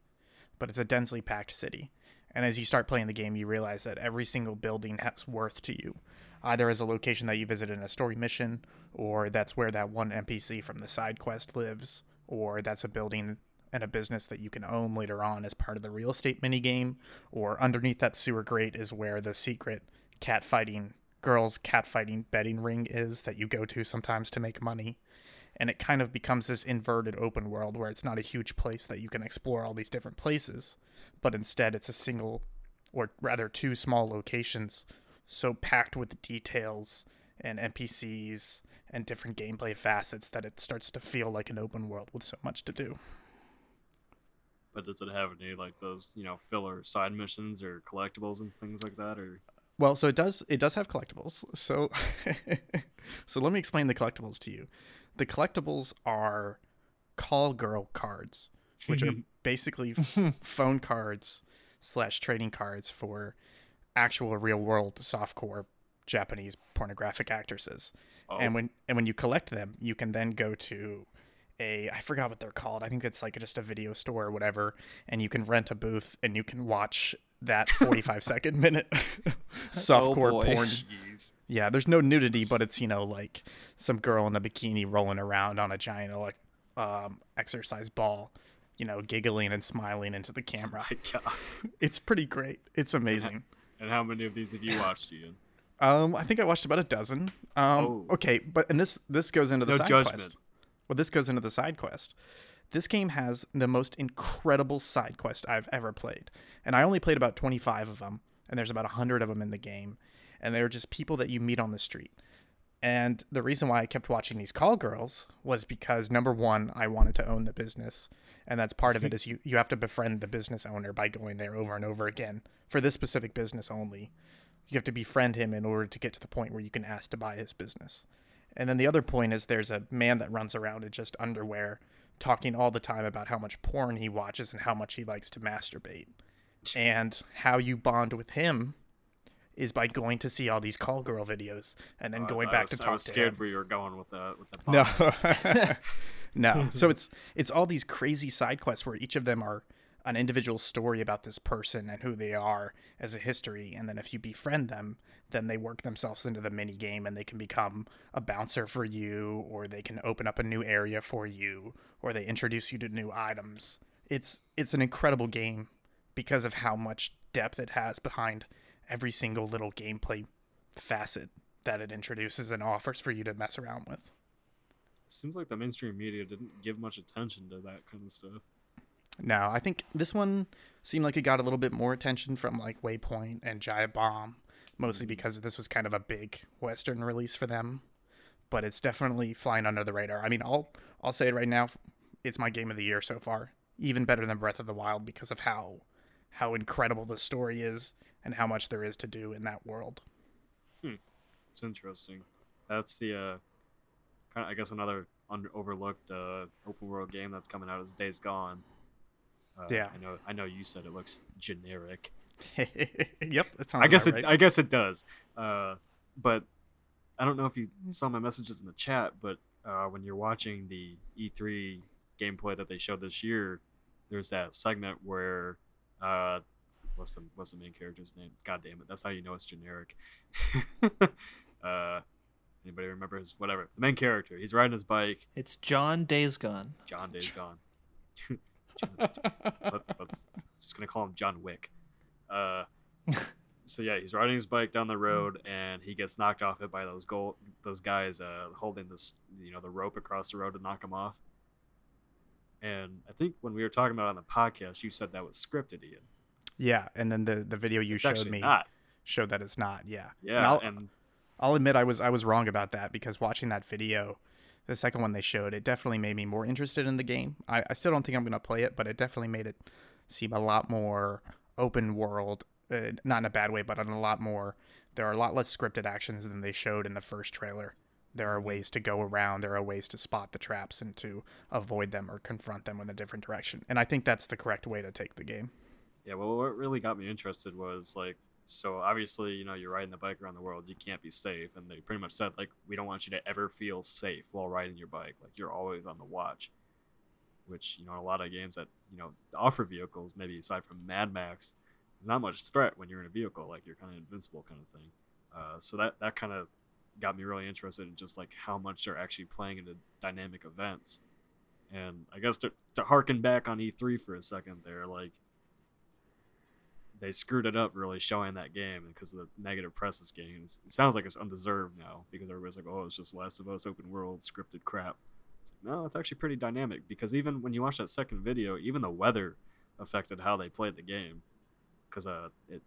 But it's a densely packed city. And as you start playing the game, you realize that every single building has worth to you, either as a location that you visit in a story mission, or that's where that one NPC from the side quest lives, or that's a building and a business that you can own later on as part of the real estate minigame, or underneath that sewer grate is where the secret cat fighting girls cat fighting betting ring is that you go to sometimes to make money. And it kind of becomes this inverted open world where it's not a huge place that you can explore all these different places, but instead it's a single, or rather two small locations, so packed with details and NPCs and different gameplay facets that it starts to feel like an open world with so much to do. But does it have any like those, you know, filler side missions or collectibles and things like that or well, so it does it does have collectibles. So so let me explain the collectibles to you. The collectibles are call girl cards, which are basically phone cards slash trading cards for actual real world softcore Japanese pornographic actresses. Oh. And when and when you collect them, you can then go to a I forgot what they're called. I think it's like just a video store or whatever, and you can rent a booth and you can watch that 45 second minute softcore oh porn. Jeez. Yeah, there's no nudity, but it's you know like some girl in a bikini rolling around on a giant like um, exercise ball, you know, giggling and smiling into the camera. it's pretty great. It's amazing. And how many of these have you watched, Ian? Um, I think I watched about a dozen. Um, oh. okay, but and this this goes into the no side judgment. quest. Well, this goes into the side quest. This game has the most incredible side quest I've ever played, and I only played about 25 of them, and there's about 100 of them in the game, and they're just people that you meet on the street. And the reason why I kept watching these call girls was because number one, I wanted to own the business, and that's part of it is you you have to befriend the business owner by going there over and over again for this specific business only you have to befriend him in order to get to the point where you can ask to buy his business. And then the other point is there's a man that runs around in just underwear talking all the time about how much porn he watches and how much he likes to masturbate. And how you bond with him is by going to see all these call girl videos and then uh, going back was, to talk I was to scared where you were going with the with that. No. no. So it's it's all these crazy side quests where each of them are an individual story about this person and who they are as a history and then if you befriend them then they work themselves into the mini game and they can become a bouncer for you or they can open up a new area for you or they introduce you to new items. It's it's an incredible game because of how much depth it has behind every single little gameplay facet that it introduces and offers for you to mess around with. Seems like the mainstream media didn't give much attention to that kind of stuff. No, I think this one seemed like it got a little bit more attention from like Waypoint and Giant Bomb, mostly mm. because this was kind of a big Western release for them. But it's definitely flying under the radar. I mean, I'll I'll say it right now, it's my game of the year so far. Even better than Breath of the Wild because of how how incredible the story is and how much there is to do in that world. Hmm. It's interesting. That's the uh, kind of, I guess another under, overlooked uh, open world game that's coming out is Days Gone. Uh, yeah, I know. I know you said it looks generic. yep, that sounds. I guess it. Right. I guess it does. Uh, but I don't know if you saw my messages in the chat, but uh, when you're watching the E3 gameplay that they showed this year, there's that segment where uh, what's the what's the main character's name? God damn it, that's how you know it's generic. uh, Anybody remember his whatever? The main character. He's riding his bike. It's John Days Gone. John Days Gone. John, let, us just gonna call him John Wick. Uh, so yeah, he's riding his bike down the road, and he gets knocked off it by those gold those guys uh, holding this you know the rope across the road to knock him off. And I think when we were talking about it on the podcast, you said that was scripted, Ian. Yeah, and then the the video you It's showed me not. showed that it's not. Yeah. And Yeah, I'll, and I'll admit I was I was wrong about that because watching that video, the second one they showed, it definitely made me more interested in the game. I, I still don't think I'm gonna play it, but it definitely made it seem a lot more open world, uh, not in a bad way, but in a lot more. There are a lot less scripted actions than they showed in the first trailer. There are ways to go around. There are ways to spot the traps and to avoid them or confront them in a different direction. And I think that's the correct way to take the game. Yeah, well, what really got me interested was like, so obviously, you know, you're riding the bike around the world, you can't be safe, and they pretty much said like, we don't want you to ever feel safe while riding your bike, like you're always on the watch. Which you know, a lot of games that you know offer vehicles, maybe aside from Mad Max, there's not much threat when you're in a vehicle, like you're kind of invincible, kind of thing. Uh, so that that kind of got me really interested in just like how much they're actually playing into dynamic events. And I guess to, to harken back on E3 for a second there, like they screwed it up really showing that game because of the negative press. It's- It sounds like it's undeserved now because everybody's like, oh, it's just Last of Us open world scripted crap. No, it's actually pretty dynamic because even when you watch that second video, even the weather affected how they played the game because uh, it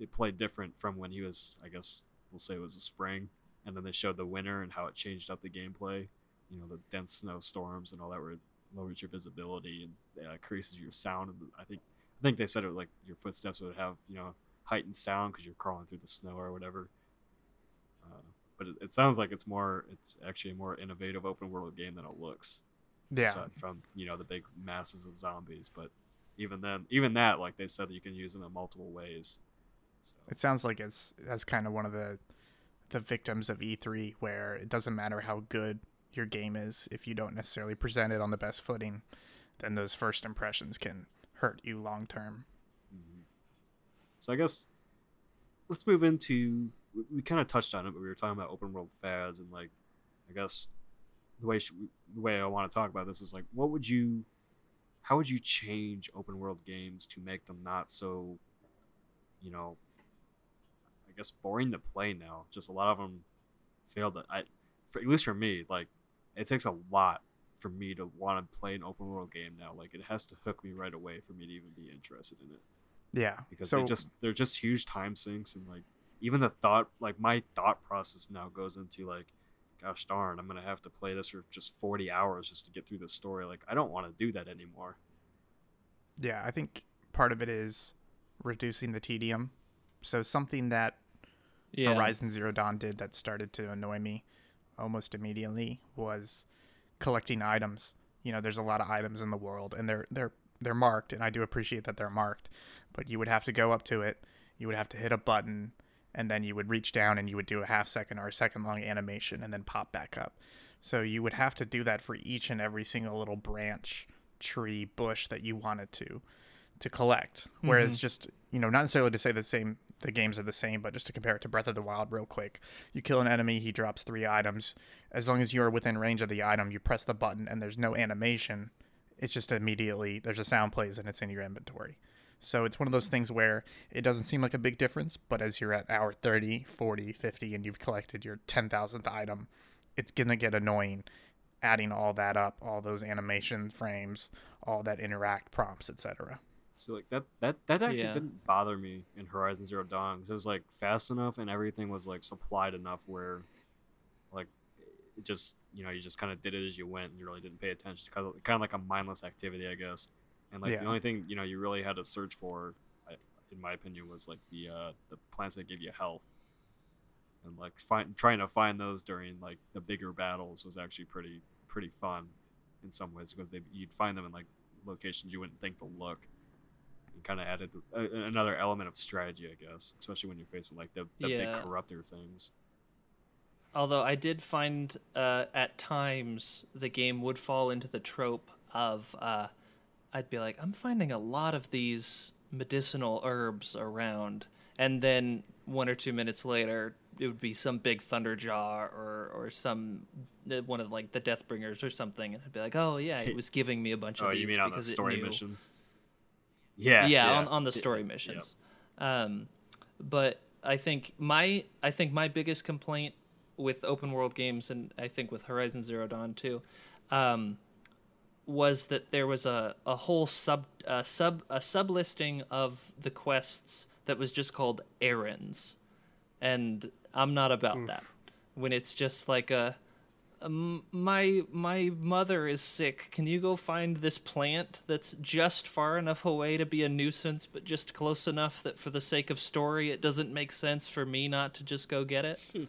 it played different from when he was, I guess we'll say it was a spring, and then they showed the winter and how it changed up the gameplay. You know, the dense snowstorms and all that where it lowers your visibility and uh, increases your sound. And I think I think they said it like your footsteps would have you know heightened sound because you're crawling through the snow or whatever. But it, it sounds like it's more it's actually a more innovative open world game than it looks. Yeah. Aside from you know the big masses of zombies, but even then, even that like they said that you can use them in multiple ways. So, It sounds like it's that's kind of one of the the victims of E3 where it doesn't matter how good your game is if you don't necessarily present it on the best footing, then those first impressions can hurt you long term. mhm. so I guess let's move into we, we kind of touched on it, but we were talking about open world fads and like I guess the way sh- the way I want to talk about this is like what would you how would you change open world games to make them not so you know I guess boring to play now. Just a lot of them failed. To, I, for, at least for me, like it takes a lot for me to want to play an open world game now. Like it has to hook me right away for me to even be interested in it Yeah. because so they just they're just huge time sinks and like even the thought like my thought process now goes into like gosh darn i'm gonna have to play this for just 40 hours just to get through the story like i don't want to do that anymore yeah, I think part of it is reducing the tedium. So something that Yeah. Horizon Zero Dawn did that started to annoy me almost immediately was collecting items. You know, there's a lot of items in the world and they're they're they're marked and I do appreciate that they're marked, but you would have to go up to it, you would have to hit a button and then you would reach down and you would do a half second or a second long animation and then pop back up. So you would have to do that for each and every single little branch, tree, bush that you wanted to to collect. Whereas mm-hmm. just, you know, not necessarily to say the same the games are the same, but just to compare it to Breath of the Wild real quick. You kill an enemy, he drops three items. As long as you are within range of the item, you press the button and there's no animation. It's just immediately there's a sound plays and it's in your inventory. So it's one of those things where it doesn't seem like a big difference, but as you're at hour 30, 40, 50 and you've collected your 10,000th item, it's going to get annoying adding all that up, all those animation frames, all that interact prompts, etc. so like that that that actually Yeah. didn't bother me in horizon zero dawn because it was like fast enough and everything was like supplied enough where like it just you know you just kind of did it as you went and you really didn't pay attention kind of kind of like a mindless activity i guess and like the only thing you know you really had to search for in my opinion was like the uh the plants that give you health. And like find, trying to find those during like the bigger battles was actually pretty pretty fun in some ways because they you'd find them in like locations you wouldn't think to look. And kind of added uh, another element of strategy i guess especially when you're facing like the, the big Yeah. corruptor things. Although I did find uh, at times the game would fall into the trope of uh, I'd be like, I'm finding a lot of these medicinal herbs around, and then one or two minutes later, it would be some big thunderjaw or or some one of like the Deathbringers or something, and I'd be like, oh yeah, it was giving me a bunch of these. oh, these you mean on the story missions? Yeah, yeah, yeah, on, on the Yeah, story yeah. missions um but i think my i think my biggest complaint with open world games and i think with horizon zero dawn too um was that there was a, a whole sub uh, sub a sub listing of the quests that was just called errands and i'm not about that when it's just like a um, my my mother is sick. Can you go find this plant that's just far enough away to be a nuisance, but just close enough that for the sake of story, it doesn't make sense for me not to just go get it.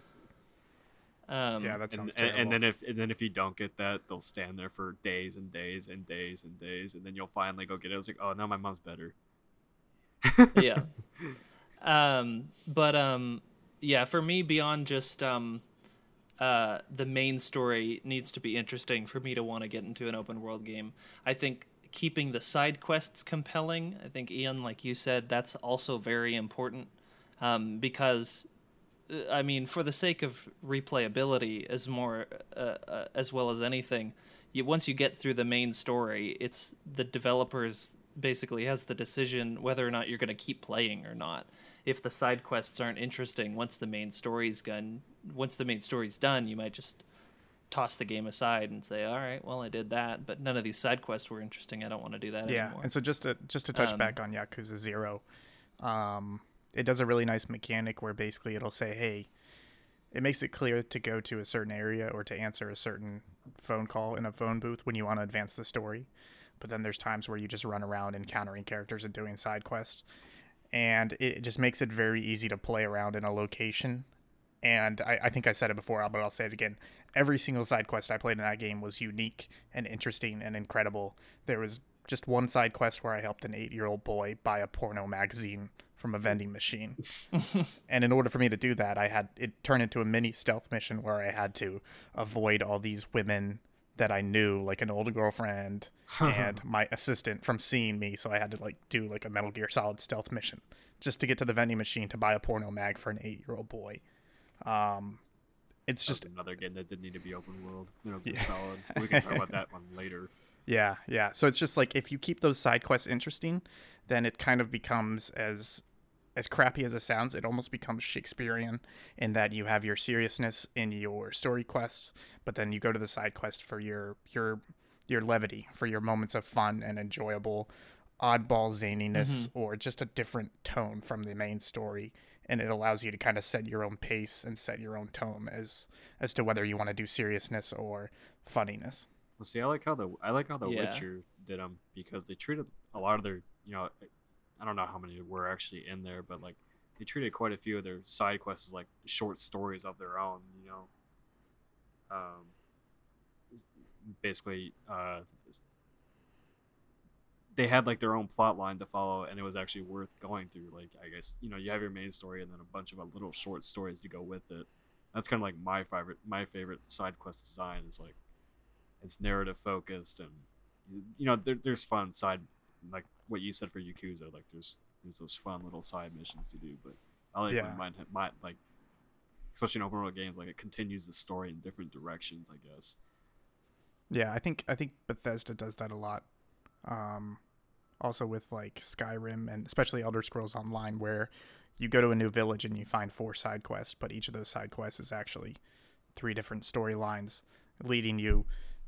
um, Yeah, that And, sounds and, terrible. and then if and then if you don't get that, they'll stand there for days and days and days and days, and then you'll finally go get it. It's like, oh, now my mom's better. yeah. Um, but um, yeah, for me, beyond just um, uh, the main story needs to be interesting for me to want to get into an open world game. I think keeping the side quests compelling. I think Ian, like you said, that's also very important um, because. I mean, for the sake of replayability, as more uh, uh, as well as anything, you, once you get through the main story, it's the developers basically has the decision whether or not you're going to keep playing or not. If the side quests aren't interesting once the main story's done, once the main story's done, you might just toss the game aside and say, "All right, well, I did that, but none of these side quests were interesting. I don't want to do that yeah, anymore." and so just to just to touch Um, back on Yakuza Zero, um, it does a really nice mechanic where basically it'll say, "Hey," it makes it clear to go to a certain area or to answer a certain phone call in a phone booth when you want to advance the story. But then there's times where you just run around encountering characters and doing side quests, and it just makes it very easy to play around in a location. And I, I think I said it before, but I'll say it again. Every single side quest I played in that game was unique and interesting and incredible. There was just one side quest where I helped an eight year old boy buy a porno magazine from a vending machine. and in order for me to do that, I had it turn into a mini stealth mission where I had to avoid all these women that I knew, like an old girlfriend and my assistant from seeing me. So I had to like do like a Metal Gear Solid stealth mission just to get to the vending machine to buy a porno mag for an eight year old boy. Um, it's Just just another game that didn't need to be open world. You know, Yeah. solid. We can talk about that one later. Yeah, yeah. So it's just like if you keep those side quests interesting, then it kind of becomes as as crappy as it sounds, it almost becomes Shakespearean in that you have your seriousness in your story quests, but then you go to the side quest for your your your levity, for your moments of fun and enjoyable oddball zaniness mm-hmm. or just a different tone from the main story and it allows you to kind of set your own pace and set your own tone as as to whether you want to do seriousness or funniness. Well, see, I like how the I like how the Yeah. Witcher did them because they treated a lot of their, you know, I don't know how many were actually in there, but like they treated quite a few of their side quests as like short stories of their own. You know, um, basically, uh, they had like their own plot line to follow, and it was actually worth going through. Like, I guess you know, you have your main story and then a bunch of uh, little short stories to go with it. That's kind of like my favorite my favorite side quest design is like it's narrative focused and you know there, there's fun side like what you said for Yakuza like there's there's those fun little side missions to do but I like Yeah. mine mine like especially in open world games like it continues the story in different directions I guess Yeah, I think I think Bethesda does that a lot. Um, also with like Skyrim and especially Elder Scrolls Online, where you go to a new village and you find four side quests, but each of those side quests is actually three different storylines leading you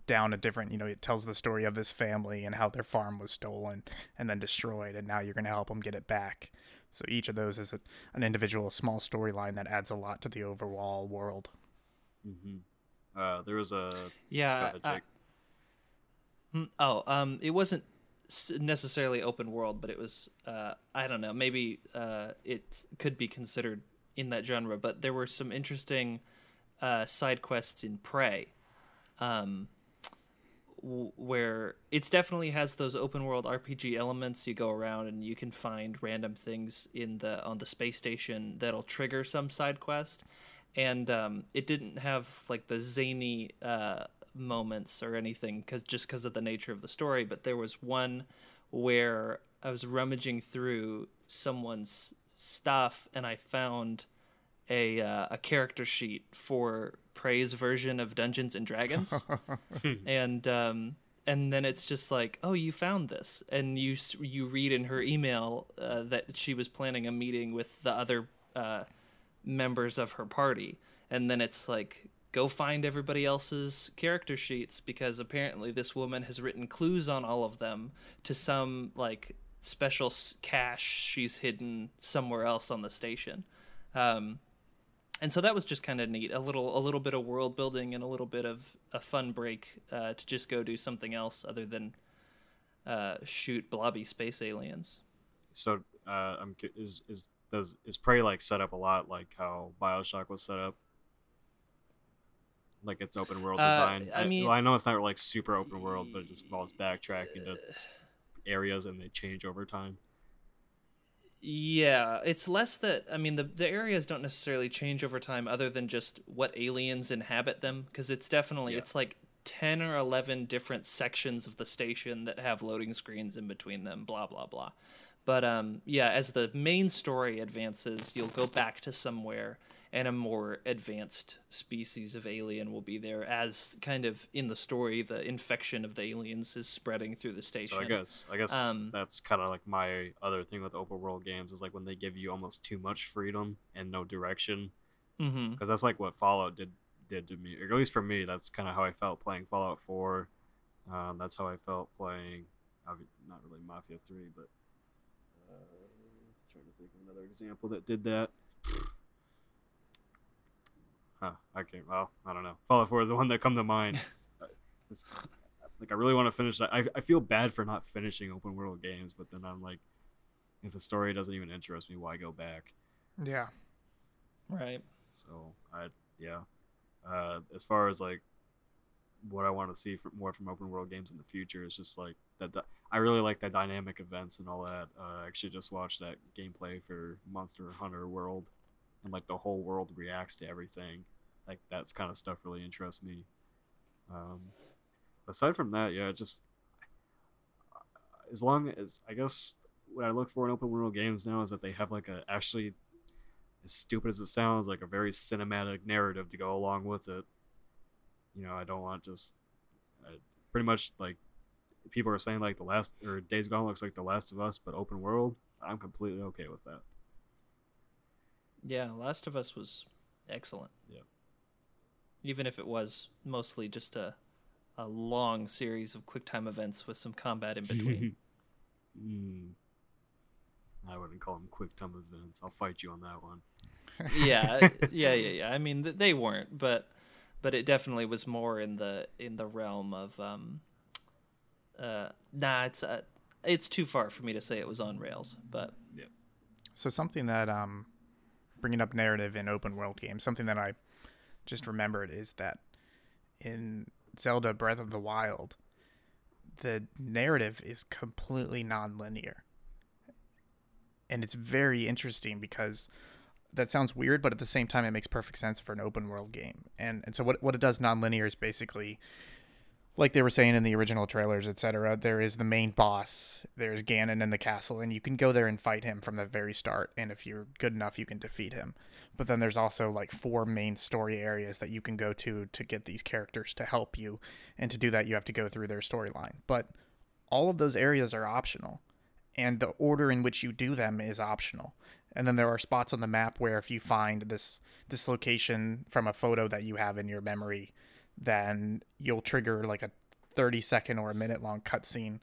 down a different. You know, it tells the story of this family and how their farm was stolen and then destroyed, and now you're going to help them get it back. So each of those is a, an individual small storyline that adds a lot to the overall world. mm-hmm. uh, there was a yeah. go ahead, I- Jake. Hmm, Oh, um, it wasn't necessarily open world, but it was. Uh, I don't know. Maybe uh, it could be considered in that genre. But there were some interesting uh, side quests in Prey, um, w- where it's definitely has those open world RPG elements. You go around and you can find random things in the on the space station that'll trigger some side quest. And um, it didn't have like the zany uh, moments or anything because just because of the nature of the story. But there was one where I was rummaging through someone's stuff and I found a uh, a character sheet for Prey's version of Dungeons and Dragons, and um, and then it's just like, oh, you found this, and you you read in her email uh, that she was planning a meeting with the other uh, members of her party, and then it's like, go find everybody else's character sheets because apparently this woman has written clues on all of them to some like special s- cache she's hidden somewhere else on the station. Um, and so that was just kind of neat a little a little bit of world building and a little bit of a fun break uh, to just go do something else other than uh, shoot blobby space aliens So uh, I'm is is does is Prey like set up a lot like how Bioshock was set up? Like its open world Uh, design. I mean- well, I know it's not like super open world, but it just involves backtracking to areas and they change over time. Yeah it's less that i mean the, the areas don't necessarily change over time other than just what aliens inhabit them because it's definitely Yeah. it's like 10 or 11 different sections of the station that have loading screens in between them blah blah blah but um yeah as the main story advances you'll go back to somewhere and a more advanced species of alien will be there as kind of in the story the infection of the aliens is spreading through the station So I guess I guess Um, that's kind of like my other thing with open world games is like when they give you almost too much freedom and no direction mm-hmm. because that's like what Fallout did did to me, or at least for me. That's kind of how I felt playing Fallout Four. Um, that's how I felt playing, not really Mafia Three, but uh, trying to think of another example that did that. Huh, I can't. Well, I don't know. Fallout Four is the one that come to mind. It's- like I really want to finish that. I, I feel bad for not finishing open world games, but then I'm like, if the story doesn't even interest me, why go back? Yeah. right So I yeah. Uh, as far as like what I want to see from more from open world games in the future is just like that. that- I really like the dynamic events and all that. Uh, I actually just watched that gameplay for Monster Hunter World, and like the whole world reacts to everything. Like that's kind of stuff really interests me. Um, aside from that, yeah, just as long as I guess what I look for in open world games now is that they have like a actually as stupid as it sounds, like a very cinematic narrative to go along with it. You know, I don't want just uh, pretty much like people are saying like the last or Days Gone looks like The Last of Us, but open world. I'm completely okay with that. Yeah, Last of Us was excellent. Yeah. Even if it was mostly just a a long series of quick time events with some combat in between. mm. I wouldn't call them quick time events. I'll fight you on that one. yeah, yeah, yeah, yeah. I mean, they weren't, but but it definitely was more in the in the realm of um uh nah, it's uh, it's too far for me to say it was on rails, but yeah. So something that um, bringing up narrative in open world games, something that I just remembered is that in Zelda Breath of the Wild, the narrative is completely non-linear, and it's very interesting because that sounds weird, but at the same time, it makes perfect sense for an open world game. And and so what what it does non-linear is basically like they were saying in the original trailers, etc., there is the main boss. There's Ganon in the castle, and you can go there and fight him from the very start. And if you're good enough, you can defeat him. But then there's also like four main story areas that you can go to to get these characters to help you. And to do that, you have to go through their storyline. But all of those areas are optional, and the order in which you do them is optional. And then there are spots on the map where if you find this this location from a photo that you have in your memory, then you'll trigger like a 30 second or a minute long cutscene.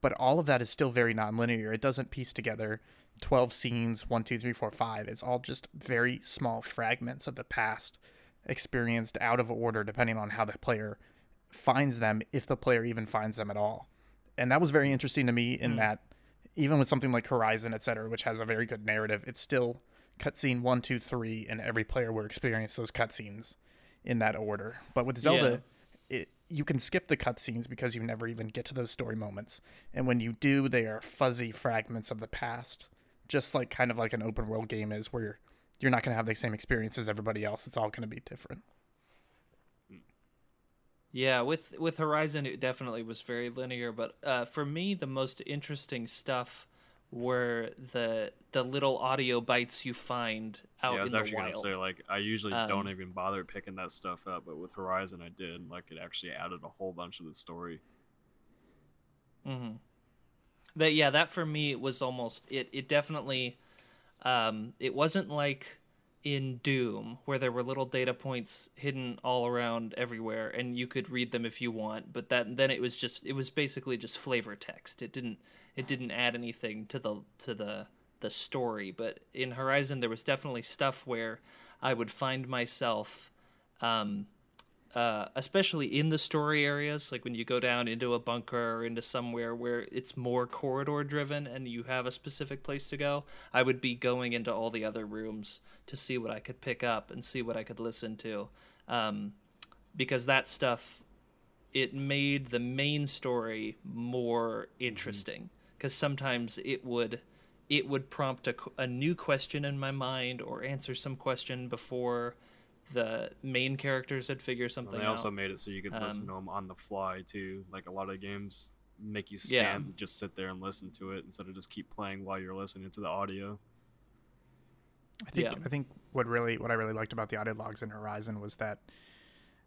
But all of that is still very nonlinear. It doesn't piece together 12 scenes, one, two, three, four, five. It's all just very small fragments of the past experienced out of order depending on how the player finds them, if the player even finds them at all. And that was very interesting to me in hmm. that even with something like Horizon, et cetera, which has a very good narrative, it's still cutscene one, two, three, and every player will experience those cutscenes in that order. But with Zelda, it you can skip the cutscenes because you never even get to those story moments. And when you do, they are fuzzy fragments of the past, just like kind of like an open world game is, where you're, you're not going to have the same experience as everybody else. It's all going to be different. Yeah, with with Horizon, it definitely was very linear. But uh, for me, the most interesting stuff were the the little audio bites you find out yeah, I was actually gonna say like I usually Um, don't even bother picking that stuff up, but with Horizon I did. Like it actually added a whole bunch of the story. Mm-hmm. That yeah, that for me was almost it. It definitely, um, it wasn't like in Doom where there were little data points hidden all around everywhere, and you could read them if you want. But that then it was just it was basically just flavor text. It didn't it didn't add anything to the to the the story. But in Horizon, there was definitely stuff where I would find myself. Um, uh, especially in the story areas, like when you go down into a bunker or into somewhere where it's more corridor driven and you have a specific place to go, I would be going into all the other rooms to see what I could pick up and see what I could listen to. Um, because that stuff, it made the main story more interesting. Because sometimes it would. It would prompt a, a new question in my mind or answer some question before the main characters had figured And something they also out. made it so you could listen Um, to them on the fly too. Like a lot of the games make you Yeah. stand and just sit there and listen to it instead of just keep playing while you're listening to the audio. I think Yeah. I think what really what I really liked about the audio logs in Horizon was that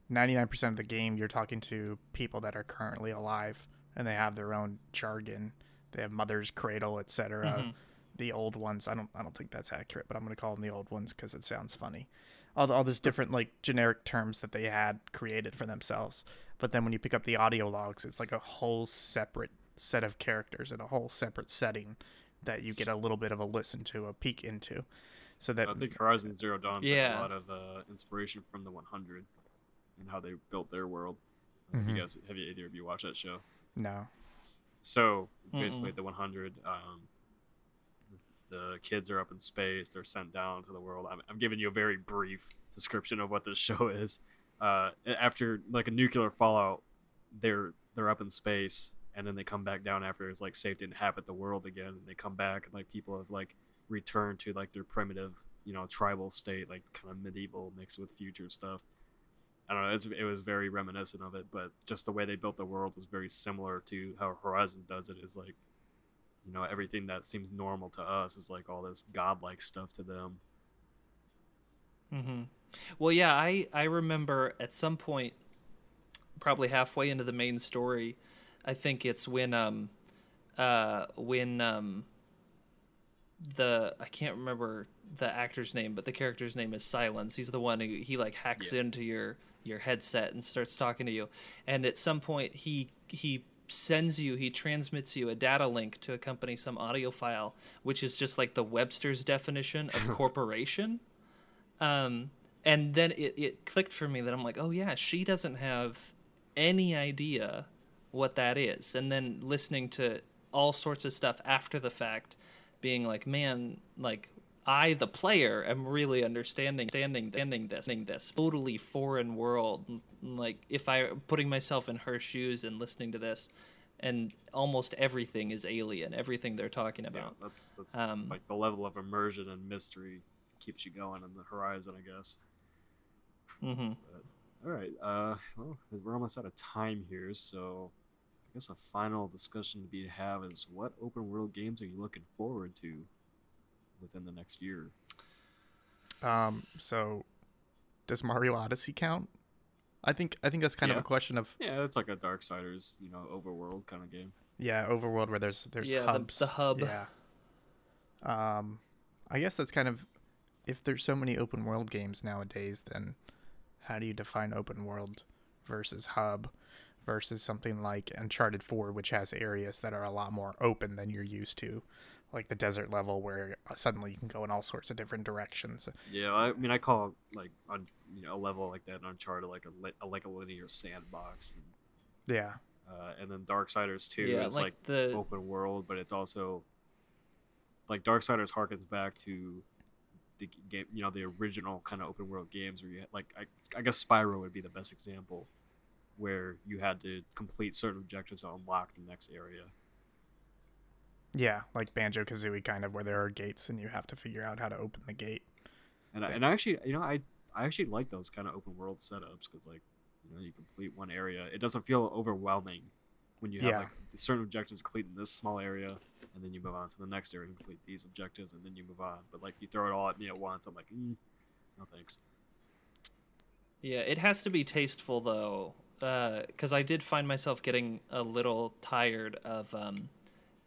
99% of the game you're talking to people that are currently alive and they have their own jargon. They have mother's cradle, etc. Mhm. The old ones, I don't I don't think that's accurate, but I'm going to call them the old ones cuz it sounds funny. All the, all these different like generic terms that they had created for themselves. But then when you pick up the audio logs, it's like a whole separate set of characters and a whole separate setting that you get a little bit of a listen to, a peek into. So that I think Horizon Zero Dawn took a lot of uh, inspiration from the 100 and how they built their world. Mhm. You guys, have you, either of you watched that show? no. So basically, the 100, um, the kids are up in space. They're sent down to the world. I'm, I'm giving you a very brief description of what this show is. Uh, after like a nuclear fallout, they're they're up in space, and then they come back down after it's like safe to inhabit the world again. And they come back, and like people have like returned to like their primitive, you know, tribal state, like kind of medieval mixed with future stuff. I don't know. It was very reminiscent of it, but just the way they built the world was very similar to how Horizon does it. Is like, you know, everything that seems normal to us is like all this godlike stuff to them. hmm Well, yeah, I I remember at some point, probably halfway into the main story, I think it's when um, uh, when um, the I can't remember the actor's name, but the character's name is Silence. He's the one who he like hacks Yeah. into your your headset and starts talking to you, and at some point he he sends you he transmits you a data link to accompany some audio file which is just like the webster's definition of corporation um, and then it, it clicked for me that I'm like, oh yeah, she doesn't have any idea what that is. And then listening to all sorts of stuff after the fact, being like, man, like I, the player, am really understanding, standing, understanding this, understanding this totally foreign world. Like if I putting myself in her shoes and listening to this, and almost everything is alien. Everything they're talking Yeah, about. that's that's Um, like the level of immersion and mystery keeps you going on the horizon, I guess. hmm All right. Uh, well, we're almost out of time here, so I guess a final discussion to be have is what open world games are you looking forward to within the next year? Um, so does Mario Odyssey count? I think I think that's kind of a question of Yeah, it's like a Dark Darksiders, you know, overworld kind of game. yeah, overworld where there's there's Yeah, the- hubs. the hub. Yeah. Um, I guess that's kind of if there's so many open world games nowadays, then how do you define open world versus hub versus something like Uncharted 4, which has areas that are a lot more open than you're used to, like the desert level where suddenly you can go in all sorts of different directions. Yeah, I mean, I call like on you know a level like that in Uncharted like a, li- a like a linear sandbox, and, Yeah. uh, and then Darksiders two Yeah, is like, like the open world, but it's also like Darksiders harkens back to the game, you know, the original kind of open world games where you had, like I, I guess Spyro would be the best example, where you had to complete certain objectives to unlock the next area. Yeah, like Banjo Kazooie, kind of where there are gates and you have to figure out how to open the gate. And I, and I actually, you know, I I actually like those kind of open world setups because like you know you complete one area, it doesn't feel overwhelming when you have Yeah. like certain objectives complete in this small area, and then you move on to the next area and complete these objectives, and then you move on. But like you throw it all at me at once, I'm like, mm, no thanks. Yeah, it has to be tasteful though, because I did find myself getting a little tired of um,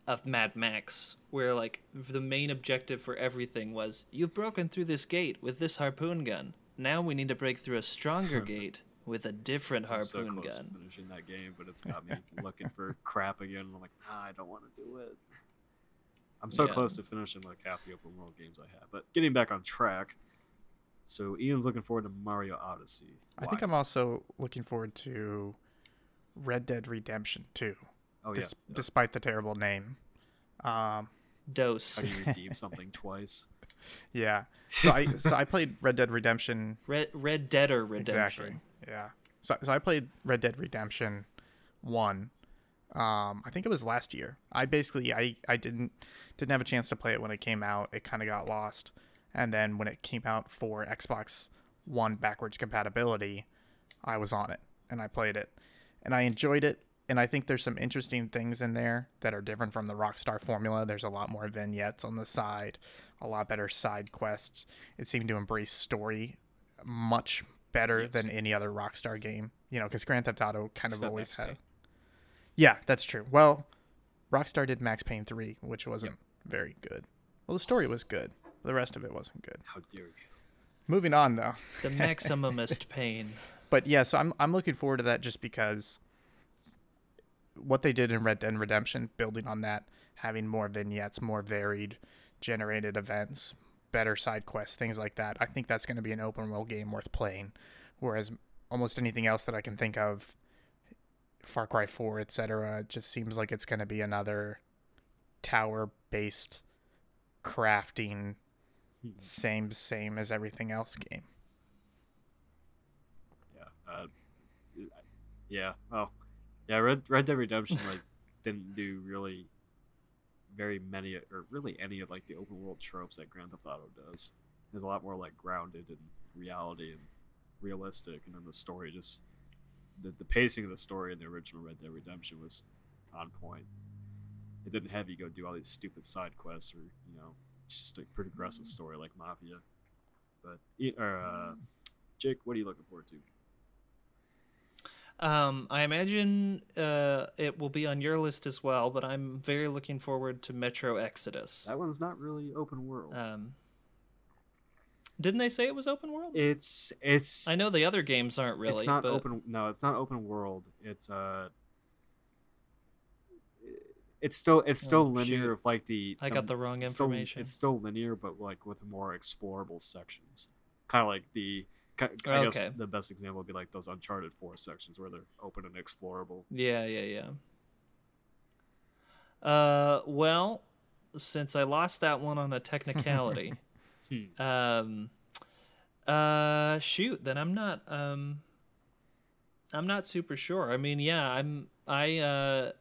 of Mad Max, where like the main objective for everything was you've broken through this gate with this harpoon gun. Now we need to break through a stronger gate with a different I'm so harpoon close gun. to finishing that game, but it's got me looking for crap again. I'm like, ah, I don't want to do it. I'm so Yeah. close to finishing like half the open world games I have. But getting back on track, so Ian's looking forward to Mario Odyssey. I think I'm also looking forward to Red Dead Redemption 2. Oh yeah. despite the terrible name. Um, Dose. How do you redeem something twice? yeah. So I so I played Red Dead Redemption Red Red Deader Redemption. Exactly. Yeah. So, so I played Red Dead Redemption one. Um, I think it was last year. I basically I, I didn't didn't have a chance to play it when it came out. It kind of got lost, and then when it came out for Xbox One backwards compatibility, I was on it and I played it, and I enjoyed it. And I think there's some interesting things in there that are different from the Rockstar formula. There's a lot more vignettes on the side, a lot better side quests. It seemed to embrace story much better Yes. than any other Rockstar game. You know, because Grand Theft Auto kind of always XP. had. Yeah, that's true. Well, Rockstar did Max Payne 3, which wasn't very good. Well, the story was good. but The rest of it wasn't good. How dare you? Moving on though. The maximumist pain. But yeah, so I'm I'm looking forward to that just because what they did in Red Dead Redemption, building on that, having more vignettes, more varied generated events, better side quests, things like that. I think that's going to be an open world game worth playing. Whereas almost anything else that I can think of, Far Cry 4, etc., just seems like it's going to be another tower based crafting same same as everything else game. Yeah. Uh, yeah. Oh, yeah. Red Red Dead Redemption like didn't do really very many or really any of like the open world tropes that Grand Theft Auto does. It's a lot more like grounded in reality and realistic, and then the story just the the pacing of the story in the original Red Dead Redemption was on point. It didn't have you go do all these stupid side quests or you know just a pretty aggressive story like Mafia. But or, uh, Jake, what are you looking forward to? Um, I imagine uh, it will be on your list as well, but I'm very looking forward to Metro Exodus. That one's not really open world. Um, didn't they say it was open world? it's it's I know the other games aren't really. it's not but open. No, it's not open world. It's uh, it's still it's still Oh, linear shoot. of like the. I got the wrong it's still- information. it's still linear, but like with more explorable sections. Kind of like the. I guess Okay. the best example would be like those Uncharted forest sections where they're open and explorable. Yeah, yeah, yeah. Uh, well, since I lost that one on a technicality, Hmm. um, uh, shoot, then I'm not um, I'm not super sure. I mean, yeah, I'm I uh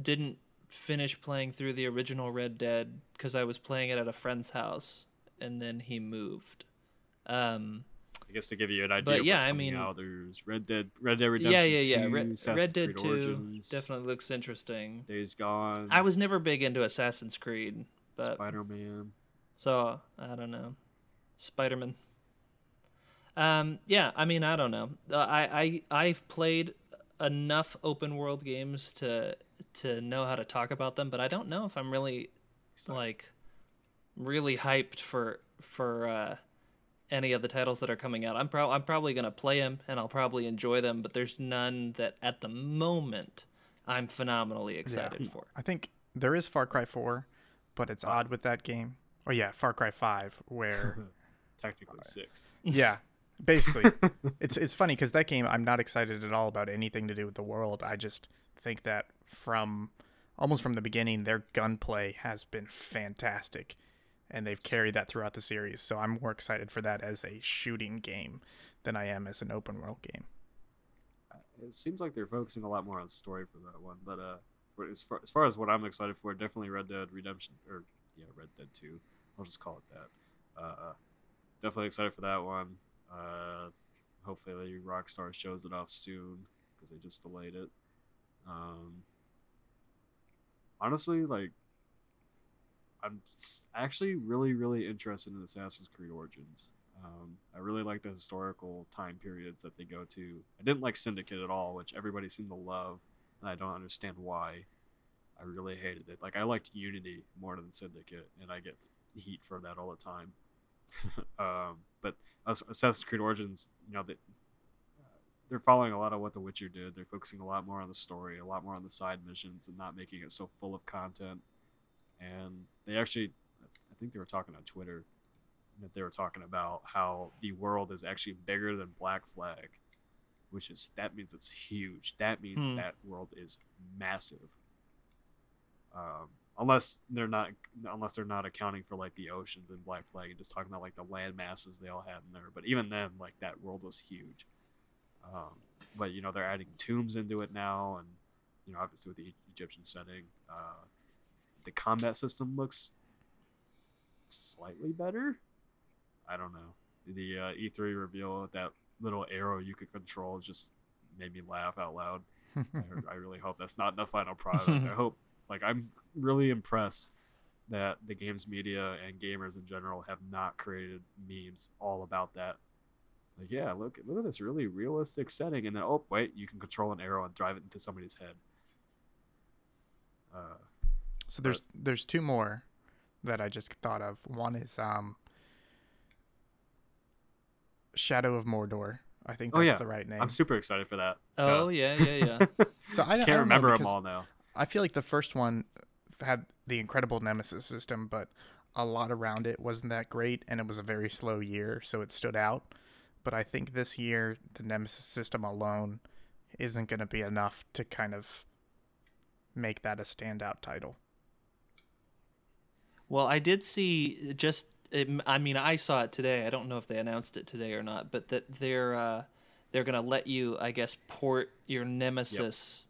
didn't finish playing through the original Red Dead because I was playing it at a friend's house, and then he moved. Um, I guess to give you an idea But of yeah, I mean- out, there's Red Dead, Red Dead Redemption yeah, yeah, yeah. 2, Red, Red Dead Creed Two Origins, definitely looks interesting. Days Gone, I was never big into Assassin's Creed, but Spider Man. so I don't know. Spider Man. Um, yeah, I mean, I don't know. Uh, I I I've played enough open world games to to know how to talk about them, but I don't know if I'm really like really hyped for for uh, any of the titles that are coming out. I'm pro- I'm probably gonna play them and I'll probably enjoy them, but there's none that at the moment I'm phenomenally excited hmm. for. I think there is Far Cry 4, but it's odd with that game. Oh yeah, Far Cry 5 where Technically uh, six. yeah, basically it's it's funny cuz that game I'm not excited at all about anything to do with the world. I just think that from almost from the beginning their gunplay has been fantastic and they've carried that throughout the series. So I'm more excited for that as a shooting game than I am as an open world game. It seems like they're focusing a lot more on story for that one, but uh, as far as far as what I'm excited for, definitely Red Dead Redemption or yeah, Red Dead Two. I'll just call it that. Uh, definitely excited for that one. Uh, hopefully Rockstar shows it off soon because they just delayed it. Um, honestly, like I'm actually really, really interested in Assassin's Creed Origins. Um, I really like the historical time periods that they go to. I didn't like Syndicate at all, which everybody seemed to love, and I don't understand why. I really hated it. Like I liked Unity more than Syndicate, and I get heat for that all the time. um, but Assassin's Creed Origins, you know, they, they're following a lot of what The Witcher did. They're focusing a lot more on the story, a lot more on the side missions, and not making it so full of content. And they actually, I think they were talking on Twitter, that they were talking about how the world is actually bigger than Black Flag, which is that means it's huge. That means Hmm. that world is massive. Um, unless they're not, unless they're not accounting for like the oceans in Black Flag and just talking about like the land masses they all had in there. But even then, like that world was huge. Um, but you know they're adding tombs into it now, and you know obviously with the Egyptian setting, uh, the combat system looks slightly better. I don't know. The uh, E3 reveal that little arrow you could control just made me laugh out loud. I, I really hope that's not the final product. I hope, like, I'm really impressed that the games media and gamers in general have not created memes all about that. Like, yeah, look, look at this really realistic setting, and then oh wait, you can control an arrow and drive it into somebody's head. Uh, So there's there's two more that I just thought of. One is um Shadow of Mordor. I think Oh, that's yeah. the right name. I'm super excited for that. Oh Duh. yeah, yeah, yeah. so I, don't- I can't don't know, remember them all now. I feel like the first one had the incredible Nemesis system, but a lot around it wasn't that great, and it was a very slow year, so it stood out. But I think this year, the Nemesis system alone isn't going to be enough to kind of make that a standout title. Well, I did see just. It, I mean, I saw it today. I don't know if they announced it today or not, but that they're uh, they're gonna let you, I guess, port your Nemesis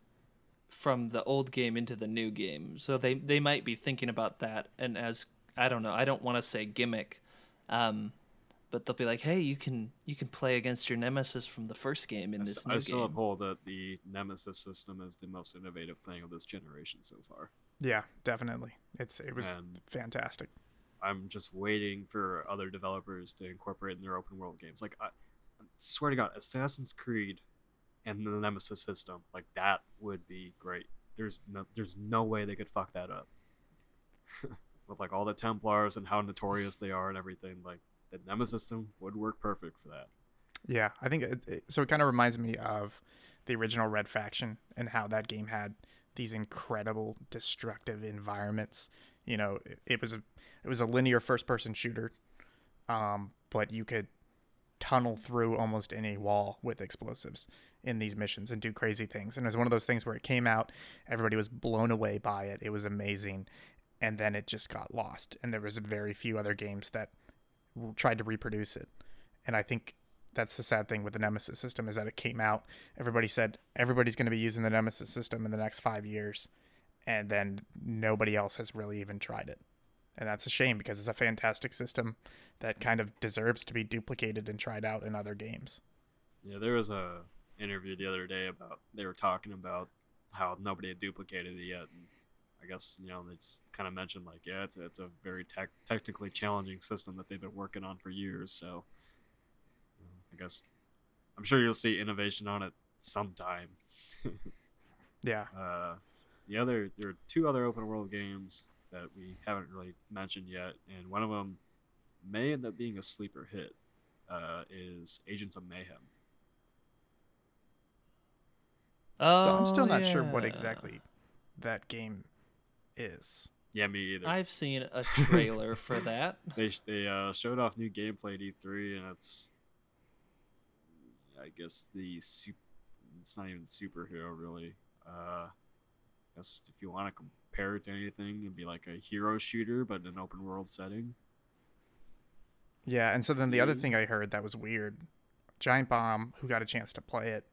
from the old game into the new game. So they they might be thinking about that, and as I don't know, I don't want to say gimmick, um, but they'll be like, hey, you can you can play against your Nemesis from the first game in I, this s- new I still game. uphold that the Nemesis system is the most innovative thing of this generation so far. Yeah, definitely. It's it was And- fantastic. I'm just waiting for other developers to incorporate in their open world games. Like, I, I swear to God, Assassin's Creed and the Nemesis system, like that would be great. There's no, there's no way they could fuck that up. With like all the Templars and how notorious they are and everything, like the Nemesis system would work perfect for that. Yeah, I think it, it, so. It kind of reminds me of the original Red Faction and how that game had these incredible destructive environments. You know, it, it was a it was a linear first person shooter, um, but you could tunnel through almost any wall with explosives in these missions and do crazy things. And it was one of those things where it came out, everybody was blown away by it. It was amazing, and then it just got lost. And there was very few other games that tried to reproduce it. And I think that's the sad thing with the Nemesis system is that it came out. Everybody said everybody's going to be using the Nemesis system in the next five years, and then nobody else has really even tried it. And that's a shame because it's a fantastic system that kind of deserves to be duplicated and tried out in other games. Yeah, there was a interview the other day about they were talking about how nobody had duplicated it yet, and I guess you know they just kind of mentioned like yeah, it's it's a very tech technically challenging system that they've been working on for years. So I guess I'm sure you'll see innovation on it sometime. Yeah. Uh, the other there are two other open world games that we haven't really mentioned yet, and one of them may end up being a sleeper hit. Uh, is Agents of Mayhem. Oh, so I'm still not sure what exactly that game is. Yeah, me either. I've seen a trailer for that. They they uh, showed off new gameplay at E3, and it's I guess the it's not even superhero really. Uh, I guess if you want to compare it to anything, it'd be like a hero shooter, but in an open world setting. Yeah, and so then the other thing I heard that was weird, Giant Bomb, who got a chance to play it,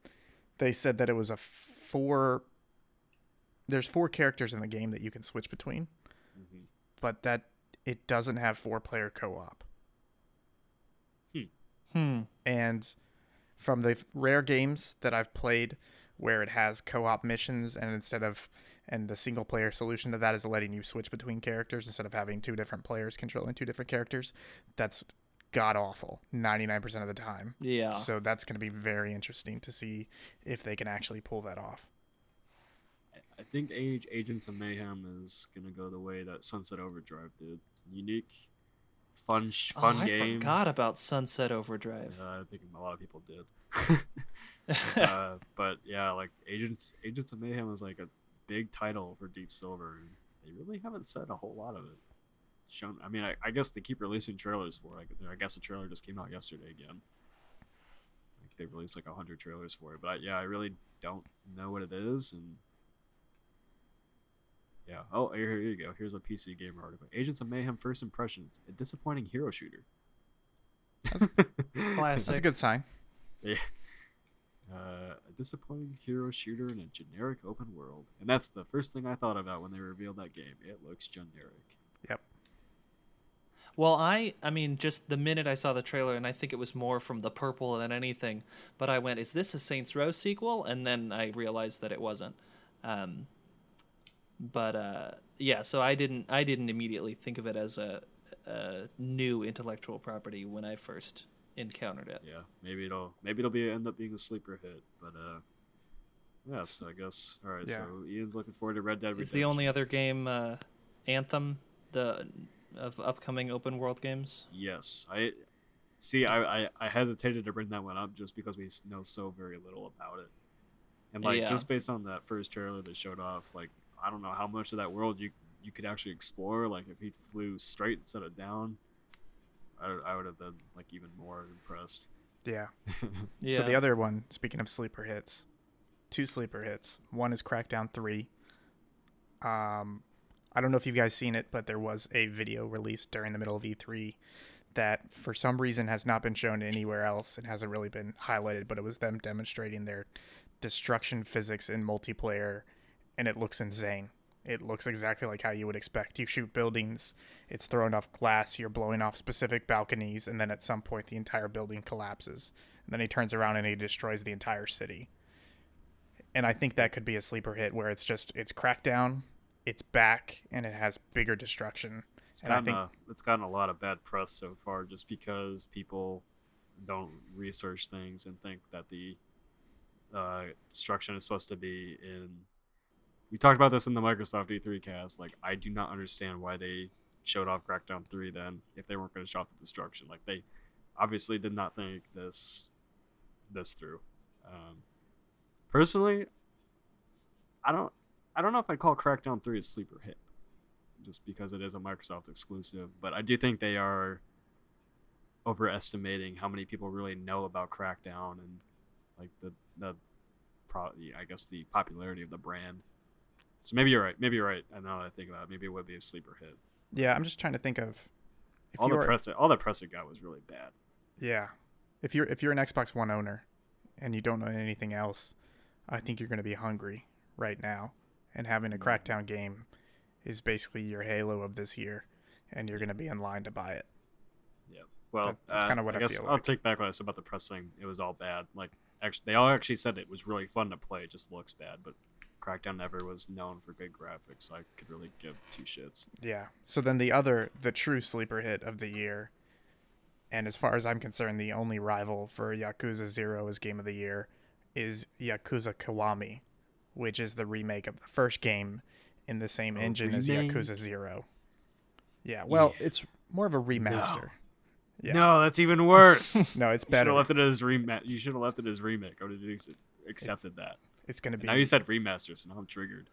they said that it was a four. There's four characters in the game that you can switch between, hmm but that it doesn't have four player co op. Hmm. And from the rare games that I've played where it has co-op missions and instead of and the single player solution to that is letting you switch between characters instead of having two different players controlling two different characters. That's god awful 99% of the time. Yeah. So that's going to be very interesting to see if they can actually pull that off. I- I think Age Agents of Mayhem is gonna go the way that Sunset Overdrive did. Unique, fun, fun oh, I forgot about Sunset Overdrive. Uh, I think a lot of people did. uh, but yeah, like Agents Agents of Mayhem is like a big title for Deep Silver, and they really haven't said a whole lot of it. Shown, I mean, I, I guess they keep releasing trailers for it. I guess the trailer just came out yesterday again. Like they released like hundred trailers for it, but I, yeah, I really don't know what it is, and yeah. Oh, here, here you go. Here's a PC Gamer article. Agents of Mayhem first impressions: a disappointing hero shooter. Classic. That's a good sign. Yeah. Uh, a disappointing hero shooter in a generic open world. And that's the first thing I thought about when they revealed that game. It looks generic. Yep. Well, I I mean, just the minute I saw the trailer, and I think it was more from the purple than anything. But I went, "Is this a Saints Row sequel?" And then I realized that it wasn't. Um, but uh, yeah, so I didn't I didn't immediately think of it as a, a new intellectual property when I first encountered it. Yeah, maybe it'll maybe it'll be end up being a sleeper hit, but uh yeah, so I guess all right, Yeah. so Ian's looking forward to Red Dead Redemption. Is the only other game uh, Anthem, the of upcoming open world games? Yes. I see I, I I hesitated to bring that one up just because we know so very little about it. And like Yeah. just based on that first trailer that showed off, like I don't know how much of that world you you could actually explore. Like if he flew straight instead of down, I, I would have been like even more impressed. Yeah. Yeah. So the other one, speaking of sleeper hits, two sleeper hits. One is Crackdown 3. Um, I don't know if you guys seen it, but there was a video released during the middle of E3 that for some reason has not been shown anywhere else. and hasn't really been highlighted, but it was them demonstrating their destruction physics in multiplayer, and it looks insane. It looks exactly like how you would expect. You shoot buildings, it's throwing off glass, you're blowing off specific balconies, and then at some point the entire building collapses. And then he turns around and he destroys the entire city. And I think that could be a sleeper hit where it's just it's crackdown, it's back, and it has bigger destruction. It's And I gotten think- a, it's gotten a lot of bad press so far just because people don't research things and think that the uh, destruction is supposed to be in. We talked about this in the Microsoft E3 cast. Like, I do not understand why they showed off Crackdown 3 then if they weren't going to show off the destruction. Like, they obviously did not think this this through. Um, personally, I don't I don't know if I'd call Crackdown 3 a sleeper hit just because it is a Microsoft exclusive. But I do think they are overestimating how many people really know about Crackdown and like the the pro I guess the popularity of the brand. So maybe you're right. Maybe you're right. And now that I think about it, maybe it would be a sleeper hit. Yeah, I'm just trying to think of if all the press, all the press it got was really bad. Yeah. If you're if you're an Xbox One owner and you don't know anything else, I think you're going to be hungry right now. And having a. Crackdown game is basically your Halo of this year, and you're going to be in line to buy it. Yeah. Well, That- that's uh, kinda what I guess feel I'll like. take back what I said about the press thing. It was all bad. Like, actually, they all actually said it was really fun to play. It just looks bad. But Crackdown never was known for good graphics. So I could really give two shits. Yeah. So then the other, the true sleeper hit of the year, and as far as I'm concerned, the only rival for Yakuza Zero as game of the year is Yakuza Kiwami, which is the remake of the first game in the same A engine as? Yakuza Zero. Yeah. Well, Yeah. it's more of a remaster. Yeah. No, that's even worse. No, it's should better. have left it as remake. You should have left it as remake. I would have accepted that. It's gonna be Now you said remasters, so now I'm triggered.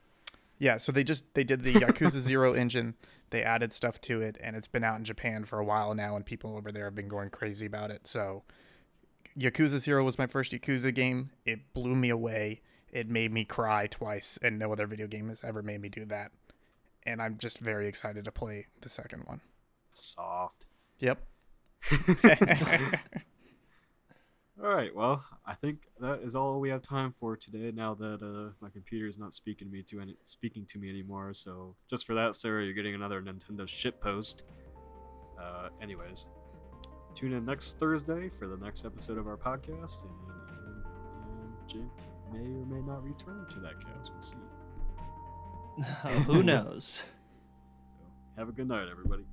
Yeah, so they just they did the Yakuza Zero engine. They added stuff to it, and it's been out in Japan for a while now, and people over there have been going crazy about it. So, Yakuza Zero was my first Yakuza game. It blew me away. It made me cry twice, and no other video game has ever made me do that. And I'm just very excited to play the second one. Soft. Yep. All right. Well, I think that is all we have time for today. Now that uh, my computer is not speaking to me to any speaking to me anymore, so just for that, Sarah, you're getting another Nintendo shit post. Uh, anyways, tune in next Thursday for the next episode of our podcast, and, and, and James, may or may not return to that cast. We'll see. Who knows? So have a good night, everybody.